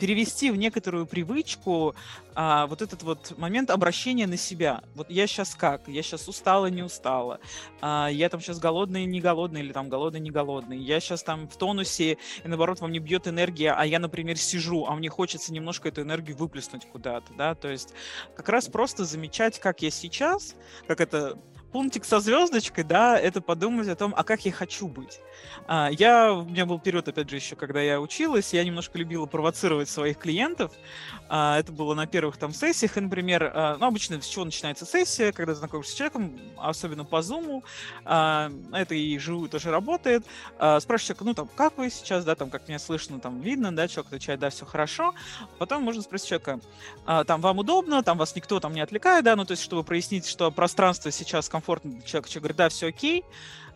перевести в некоторую привычку а, вот этот вот момент обращения на себя. Вот я сейчас как? Я сейчас устала, не устала. А, я там сейчас голодный, не голодный, или там голодный, не голодный. Я сейчас там в тонусе, и наоборот, вам не бьет энергия, а я, например, сижу, а мне хочется немножко эту энергию выплеснуть куда-то, да, то есть как раз просто замечать, как я сейчас, как это пунктик со звездочкой, да, это подумать о том, а как я хочу быть. А, я, у меня был период, опять же, еще, когда я училась, я немножко любила провоцировать своих клиентов. А, это было на первых там сессиях, и, например, а, ну, обычно с чего начинается сессия, когда знакомишься с человеком, особенно по Zoom, это и живую тоже работает, спрашиваешь человека, ну, там, как вы сейчас, да, там, как меня слышно, там, видно, да, человек отвечает, да, все хорошо, потом можно спросить человека, там, вам удобно, там, вас никто там не отвлекает, да, ну, то есть, чтобы прояснить, что пространство сейчас комфортно для человека, человек говорит, да, все окей,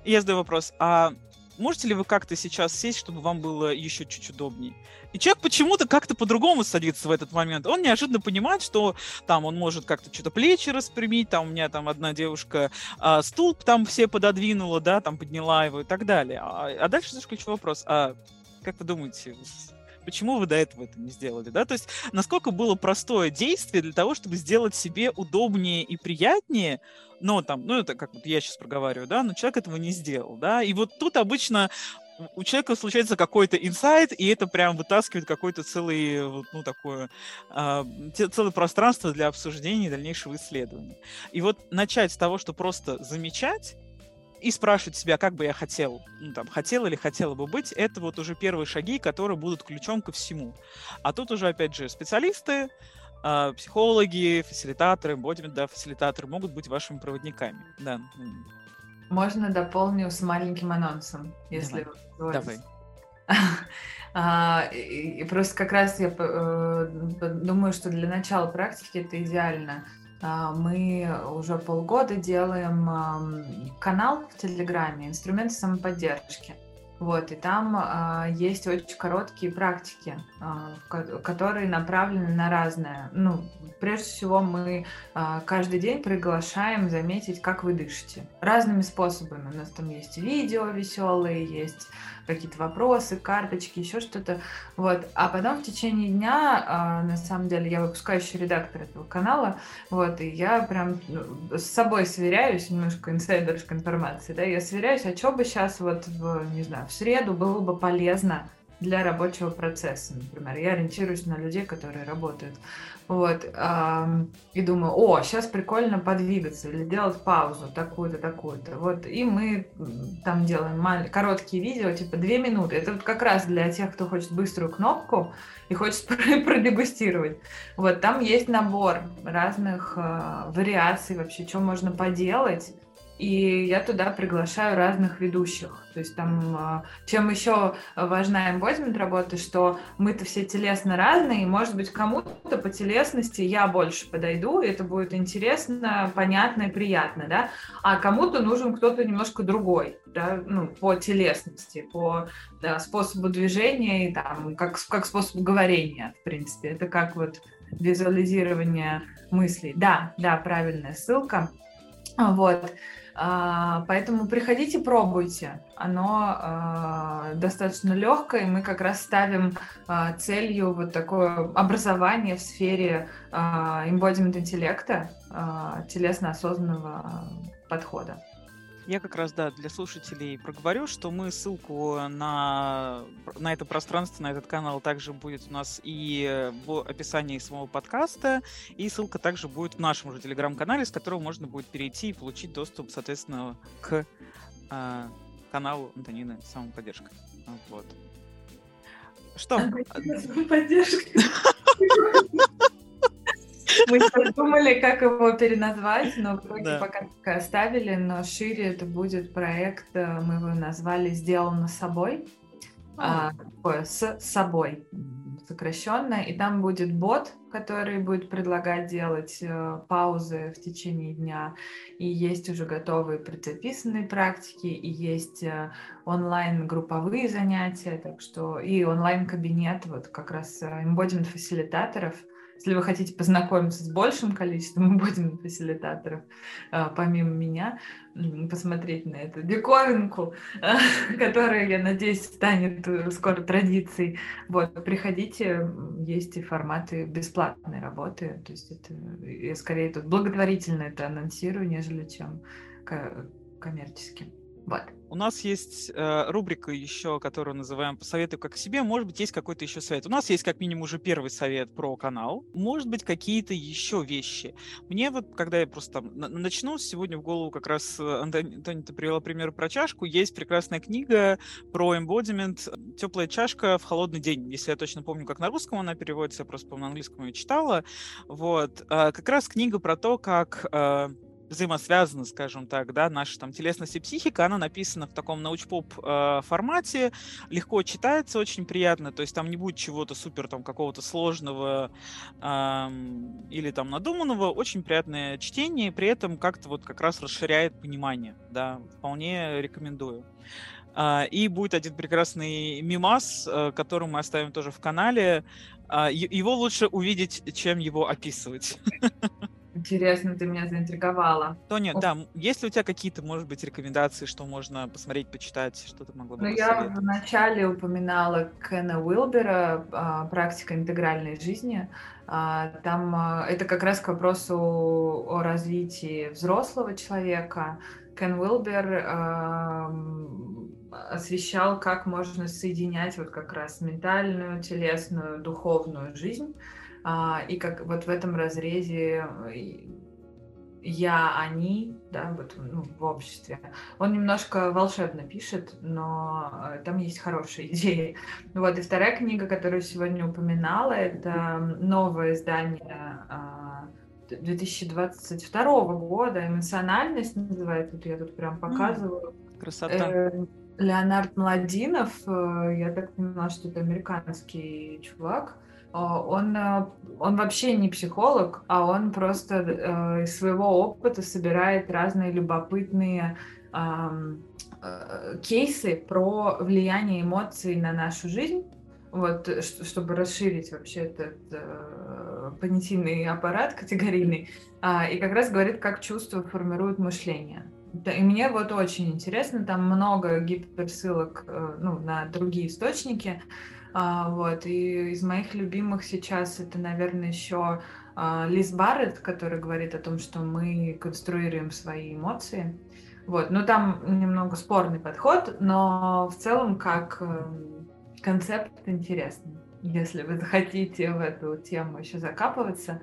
и я задаю вопрос, а можете ли вы как-то сейчас сесть, чтобы вам было еще чуть удобнее? И человек почему-то как-то по-другому садится в этот момент. Он неожиданно понимает, что там он может как-то что-то плечи распрямить, там у меня там одна девушка а, стул там все пододвинула, да, там подняла его и так далее. А, а дальше ключевой вопрос. А как вы думаете, почему вы до этого это не сделали, да? То есть насколько было простое действие для того, чтобы сделать себе удобнее и приятнее, но там, ну это как вот я сейчас проговариваю, да, но человек этого не сделал, да, и вот тут обычно у человека случается какой-то инсайт, и это прям вытаскивает какое-то целый, ну, такое, э, целое пространство для обсуждения и дальнейшего исследования. И вот начать с того, что просто замечать, и спрашивать себя, как бы я хотел, ну, там, хотел или хотела бы быть, это вот уже первые шаги, которые будут ключом ко всему. А тут уже, опять же, специалисты, а, психологи, фасилитаторы, бодимент, да, фасилитаторы могут быть вашими проводниками. Да. Можно дополню с маленьким анонсом, если Давай. Давай. А, и, просто как раз я э, думаю, что для начала практики это идеально. А, мы уже полгода делаем канал в Телеграме «Инструменты самоподдержки». Вот, и там а, есть очень короткие практики, а, которые направлены на разное. Ну, прежде всего, мы а, каждый день приглашаем заметить, как вы дышите. Разными способами. У нас там есть видео веселые, есть какие-то вопросы, карточки, еще что-то. Вот. А потом в течение дня, а, на самом деле, я выпускающий редактор этого канала, вот, и я прям ну, с собой сверяюсь, немножко инсайдерской информации, да, я сверяюсь, а что бы сейчас вот, в, не знаю, в среду было бы полезно для рабочего процесса, например. Я ориентируюсь на людей, которые работают. Вот. И думаю, о, сейчас прикольно подвигаться или делать паузу такую-то, такую-то. Вот. И мы там делаем мал- короткие видео, типа две минуты. Это вот как раз для тех, кто хочет быструю кнопку и хочет продегустировать. Вот. Там есть набор разных э, вариаций вообще, что можно поделать и я туда приглашаю разных ведущих. То есть там, а, чем еще важна эмбодимент работы, что мы-то все телесно разные, и, может быть, кому-то по телесности я больше подойду, и это будет интересно, понятно и приятно, да, а кому-то нужен кто-то немножко другой, да, ну, по телесности, по да, способу движения и там, как, как способ говорения, в принципе. Это как вот визуализирование мыслей. Да, да, правильная ссылка. Вот. А, поэтому приходите, пробуйте. Оно а, достаточно легкое, мы как раз ставим а, целью вот такое образование в сфере embodiment интеллекта, телесно осознанного подхода. Я как раз, да, для слушателей проговорю, что мы ссылку на, на это пространство, на этот канал также будет у нас и в описании самого подкаста, и ссылка также будет в нашем же телеграм-канале, с которого можно будет перейти и получить доступ, соответственно, к э, каналу Антонины «Самоподдержка». Вот. Что? Поддержка. Мы думали, как его переназвать, но вроде да. пока так оставили, но шире это будет проект, э, мы его назвали «Сделано собой», а, такое, с собой сокращенно, и там будет бот, который будет предлагать делать э, паузы в течение дня, и есть уже готовые предзаписанные практики, и есть э, онлайн-групповые занятия, так что и онлайн-кабинет, вот как раз embodiment фасилитаторов – если вы хотите познакомиться с большим количеством будем фасилитаторов, а, помимо меня, посмотреть на эту диковинку, которая, я надеюсь, станет э, скоро традицией. Вот, приходите, есть и форматы бесплатной работы, то есть это, я скорее тут благотворительно это анонсирую, нежели чем коммерчески. Вот. У нас есть э, рубрика еще, которую называем «Посоветуй как себе». Может быть, есть какой-то еще совет. У нас есть как минимум уже первый совет про канал. Может быть, какие-то еще вещи. Мне вот, когда я просто там начну, сегодня в голову как раз, э, Антони, Антони ты привела пример про чашку. Есть прекрасная книга про embodiment «Теплая чашка в холодный день». Если я точно помню, как на русском она переводится, я просто, по-моему, на английском ее читала. Вот. Э, как раз книга про то, как э, взаимосвязаны, скажем так, да, наша там телесность и психика, она написана в таком научпоп э, формате, легко читается, очень приятно, то есть там не будет чего-то супер там какого-то сложного э, или там надуманного, очень приятное чтение, при этом как-то вот как раз расширяет понимание, да, вполне рекомендую. Uh, и будет один прекрасный мимас, uh, который мы оставим тоже в канале. Uh, его лучше увидеть, чем его описывать. Интересно, ты меня заинтриговала. Тоня, О. да, есть ли у тебя какие-то, может быть, рекомендации, что можно посмотреть, почитать, что ты могла бы Ну, я вначале упоминала Кена Уилбера а, «Практика интегральной жизни». А, там а, это как раз к вопросу о развитии взрослого человека. Кен Уилбер освещал, как можно соединять вот как раз ментальную, телесную, духовную жизнь и как вот в этом разрезе э, я, они, да, вот ну, в обществе. Он немножко волшебно пишет, но э, там есть хорошие идеи. Вот, и вторая книга, которую сегодня упоминала, это новое издание 2022 а, года, «Эмоциональность» называется, вот я тут прям показываю. Красота. Э, Леонард Младинов, я так поняла, что это американский чувак, а, он, э, он вообще не психолог, а он просто э, из своего опыта собирает разные любопытные э, кейсы про влияние эмоций на нашу жизнь, вот, чтобы расширить вообще этот э, понятийный аппарат категорийный, э, и как раз говорит, как чувства формируют мышление. и мне вот очень интересно, там много гиперссылок э, ну, на другие источники, а, вот, и из моих любимых сейчас это, наверное, еще а, Лиз Барретт, который говорит о том, что мы конструируем свои эмоции. Вот, ну там немного спорный подход, но в целом как эм, концепт интересный, если вы захотите в эту тему еще закапываться.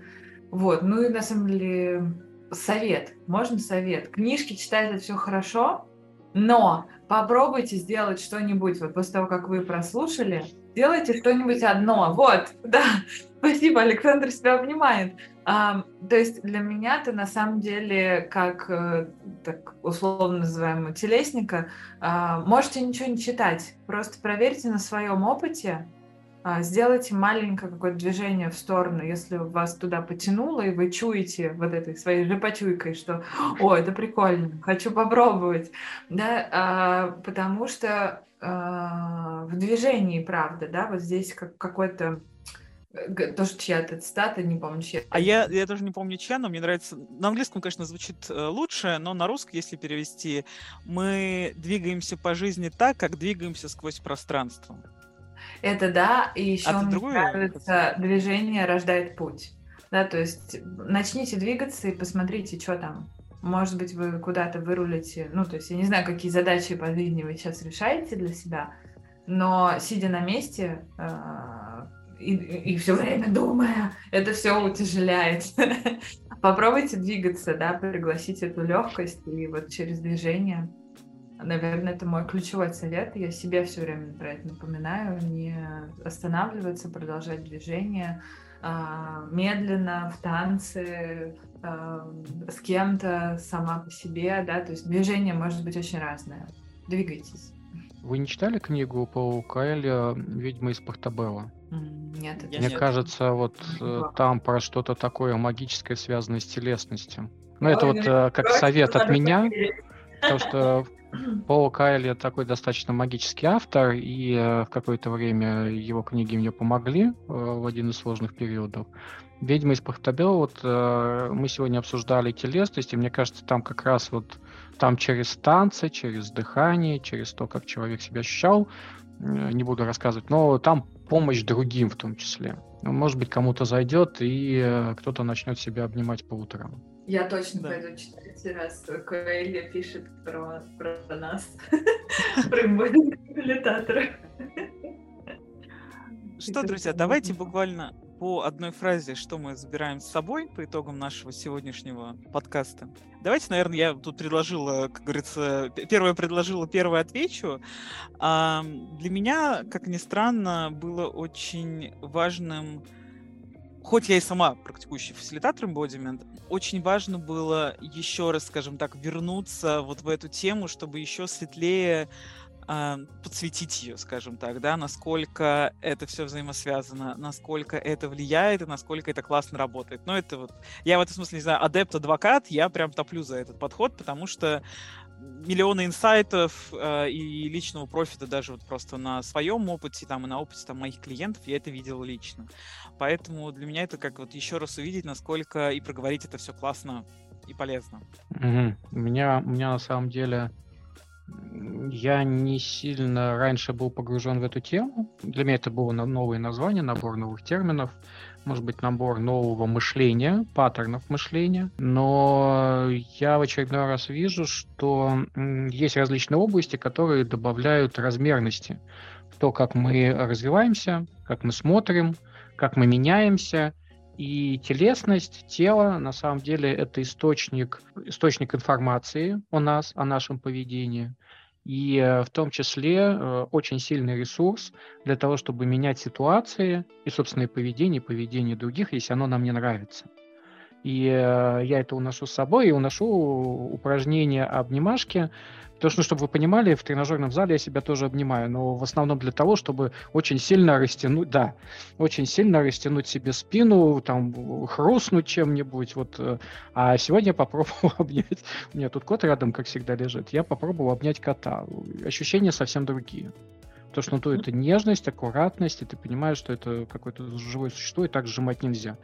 Вот, ну и на самом деле совет, можно совет. Книжки читать это все хорошо, но попробуйте сделать что-нибудь, вот после того, как вы прослушали, сделайте что-нибудь одно. Вот, да, спасибо, Александр себя обнимает. А, то есть для меня ты на самом деле, как э, так условно называемого телесника, а, можете ничего не читать. Просто проверьте на своем опыте, сделайте маленькое какое-то движение в сторону, если вас туда потянуло, и вы чуете вот этой своей же почуйкой, что «О, это прикольно, хочу попробовать», да, а, потому что а, в движении, правда, да, вот здесь как какой-то э, тоже чья-то цитата, не помню чья. А я, я тоже не помню чья, но мне нравится... На английском, конечно, звучит э, лучше, но на русском, если перевести, мы двигаемся по жизни так, как двигаемся сквозь пространство. Это да, и еще а мне нравится движение рождает путь. Да, то есть начните двигаться и посмотрите, что там. Может быть, вы куда-то вырулите. Ну, то есть я не знаю, какие задачи по жизни вы сейчас решаете для себя, но сидя на месте э, и, и все время думая, это все утяжеляет. Попробуйте двигаться, да, пригласить эту легкость и вот через движение Наверное, это мой ключевой совет. Я себе все время про это напоминаю. Не останавливаться, продолжать движение а, медленно, в танце, а, с кем-то, сама по себе, да, то есть движение может быть очень разное. Двигайтесь. Вы не читали книгу по Каэля «Ведьма из Портабелла»? Нет, это Мне нет. кажется, вот э, там про что-то такое магическое, связанное с телесностью. Ну, это вот э, как совет от меня, потому что Пол Кайли такой достаточно магический автор, и э, в какое-то время его книги мне помогли э, в один из сложных периодов. «Ведьма из Пахтабела», вот э, мы сегодня обсуждали телесность, и мне кажется, там как раз вот там через танцы, через дыхание, через то, как человек себя ощущал, не буду рассказывать, но там помощь другим в том числе. Может быть, кому-то зайдет, и кто-то начнет себя обнимать по утрам. Я точно да. пойду читать, раз Коэлья пишет про, про нас, про иммунитатора. Что, друзья, давайте буквально по одной фразе, что мы забираем с собой по итогам нашего сегодняшнего подкаста. Давайте, наверное, я тут предложила, как говорится, первое предложила, первое отвечу. А, для меня, как ни странно, было очень важным хоть я и сама практикующий фасилитатор embodiment, очень важно было еще раз, скажем так, вернуться вот в эту тему, чтобы еще светлее э, подсветить ее, скажем так, да, насколько это все взаимосвязано, насколько это влияет и насколько это классно работает. Но это вот, я в этом смысле, не знаю, адепт-адвокат, я прям топлю за этот подход, потому что миллионы инсайтов э, и личного профита даже вот просто на своем опыте там и на опыте там моих клиентов я это видел лично. Поэтому для меня это как вот еще раз увидеть, насколько и проговорить это все классно и полезно. Угу. У меня у меня на самом деле я не сильно раньше был погружен в эту тему. Для меня это было новое название, набор новых терминов. Может быть, набор нового мышления, паттернов мышления, но я в очередной раз вижу, что есть различные области, которые добавляют размерности. То, как мы развиваемся, как мы смотрим, как мы меняемся, и телесность, тело, на самом деле, это источник, источник информации о нас, о нашем поведении и э, в том числе э, очень сильный ресурс для того, чтобы менять ситуации и собственное поведение, поведение других, если оно нам не нравится. И э, я это уношу с собой и уношу упражнения обнимашки, Потому что, чтобы вы понимали, в тренажерном зале я себя тоже обнимаю, но в основном для того, чтобы очень сильно растянуть, да, очень сильно растянуть себе спину, там, хрустнуть чем-нибудь, вот. Э, а сегодня я попробовал обнять, у меня тут кот рядом, как всегда, лежит, я попробовал обнять кота. Ощущения совсем другие. Потому что ну, то это нежность, аккуратность, и ты понимаешь, что это какое-то живое существо, и так сжимать нельзя.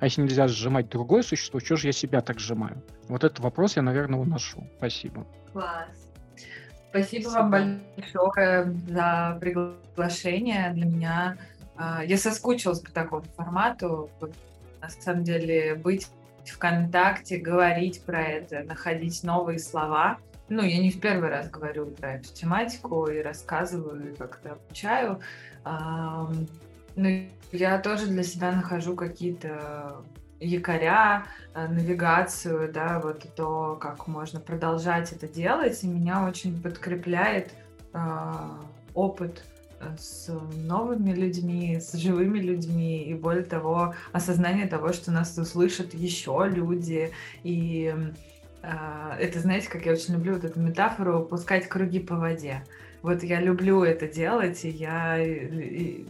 А если нельзя сжимать другое существо, что же я себя так сжимаю? Вот этот вопрос я, наверное, уношу. Спасибо. Класс. Спасибо, Спасибо вам большое за приглашение. Для меня а, я соскучилась по такому формату. На самом деле быть в контакте, говорить про это, находить новые слова. Ну, я не в первый раз говорю про эту тематику и рассказываю, и как-то обучаю. Но я тоже для себя нахожу какие-то якоря, э, навигацию, да, вот то, как можно продолжать это делать, и меня очень подкрепляет э, опыт э, с новыми людьми, с живыми людьми, и более того, осознание того, что нас услышат еще люди, и это, знаете, как я очень люблю вот эту метафору, пускать круги по воде. Вот я люблю это делать, и я и,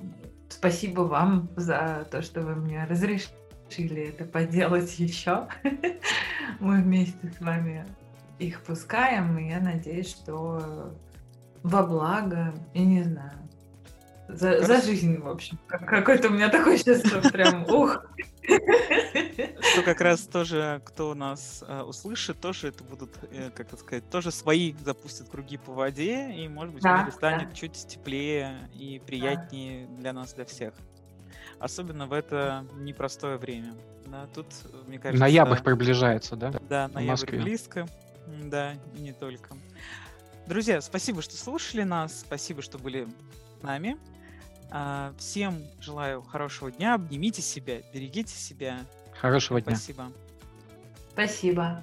спасибо вам за то, что вы мне разрешили решили это поделать еще. Мы вместе с вами их пускаем, и я надеюсь, что во благо, я не знаю, за, за жизнь, в общем. Какой-то у меня такой сейчас прям, ух. Что как раз тоже, кто нас э, услышит, тоже это будут, э, как это сказать, тоже свои запустят круги по воде, и, может быть, да, мир станет да. чуть теплее и приятнее да. для нас, для всех особенно в это непростое время. Да, тут, мне кажется... Ноябрь приближается, да? Да, ноябрь близко. Да, и не только. Друзья, спасибо, что слушали нас, спасибо, что были с нами. А, всем желаю хорошего дня, обнимите себя, берегите себя. Хорошего дня. Спасибо. Спасибо.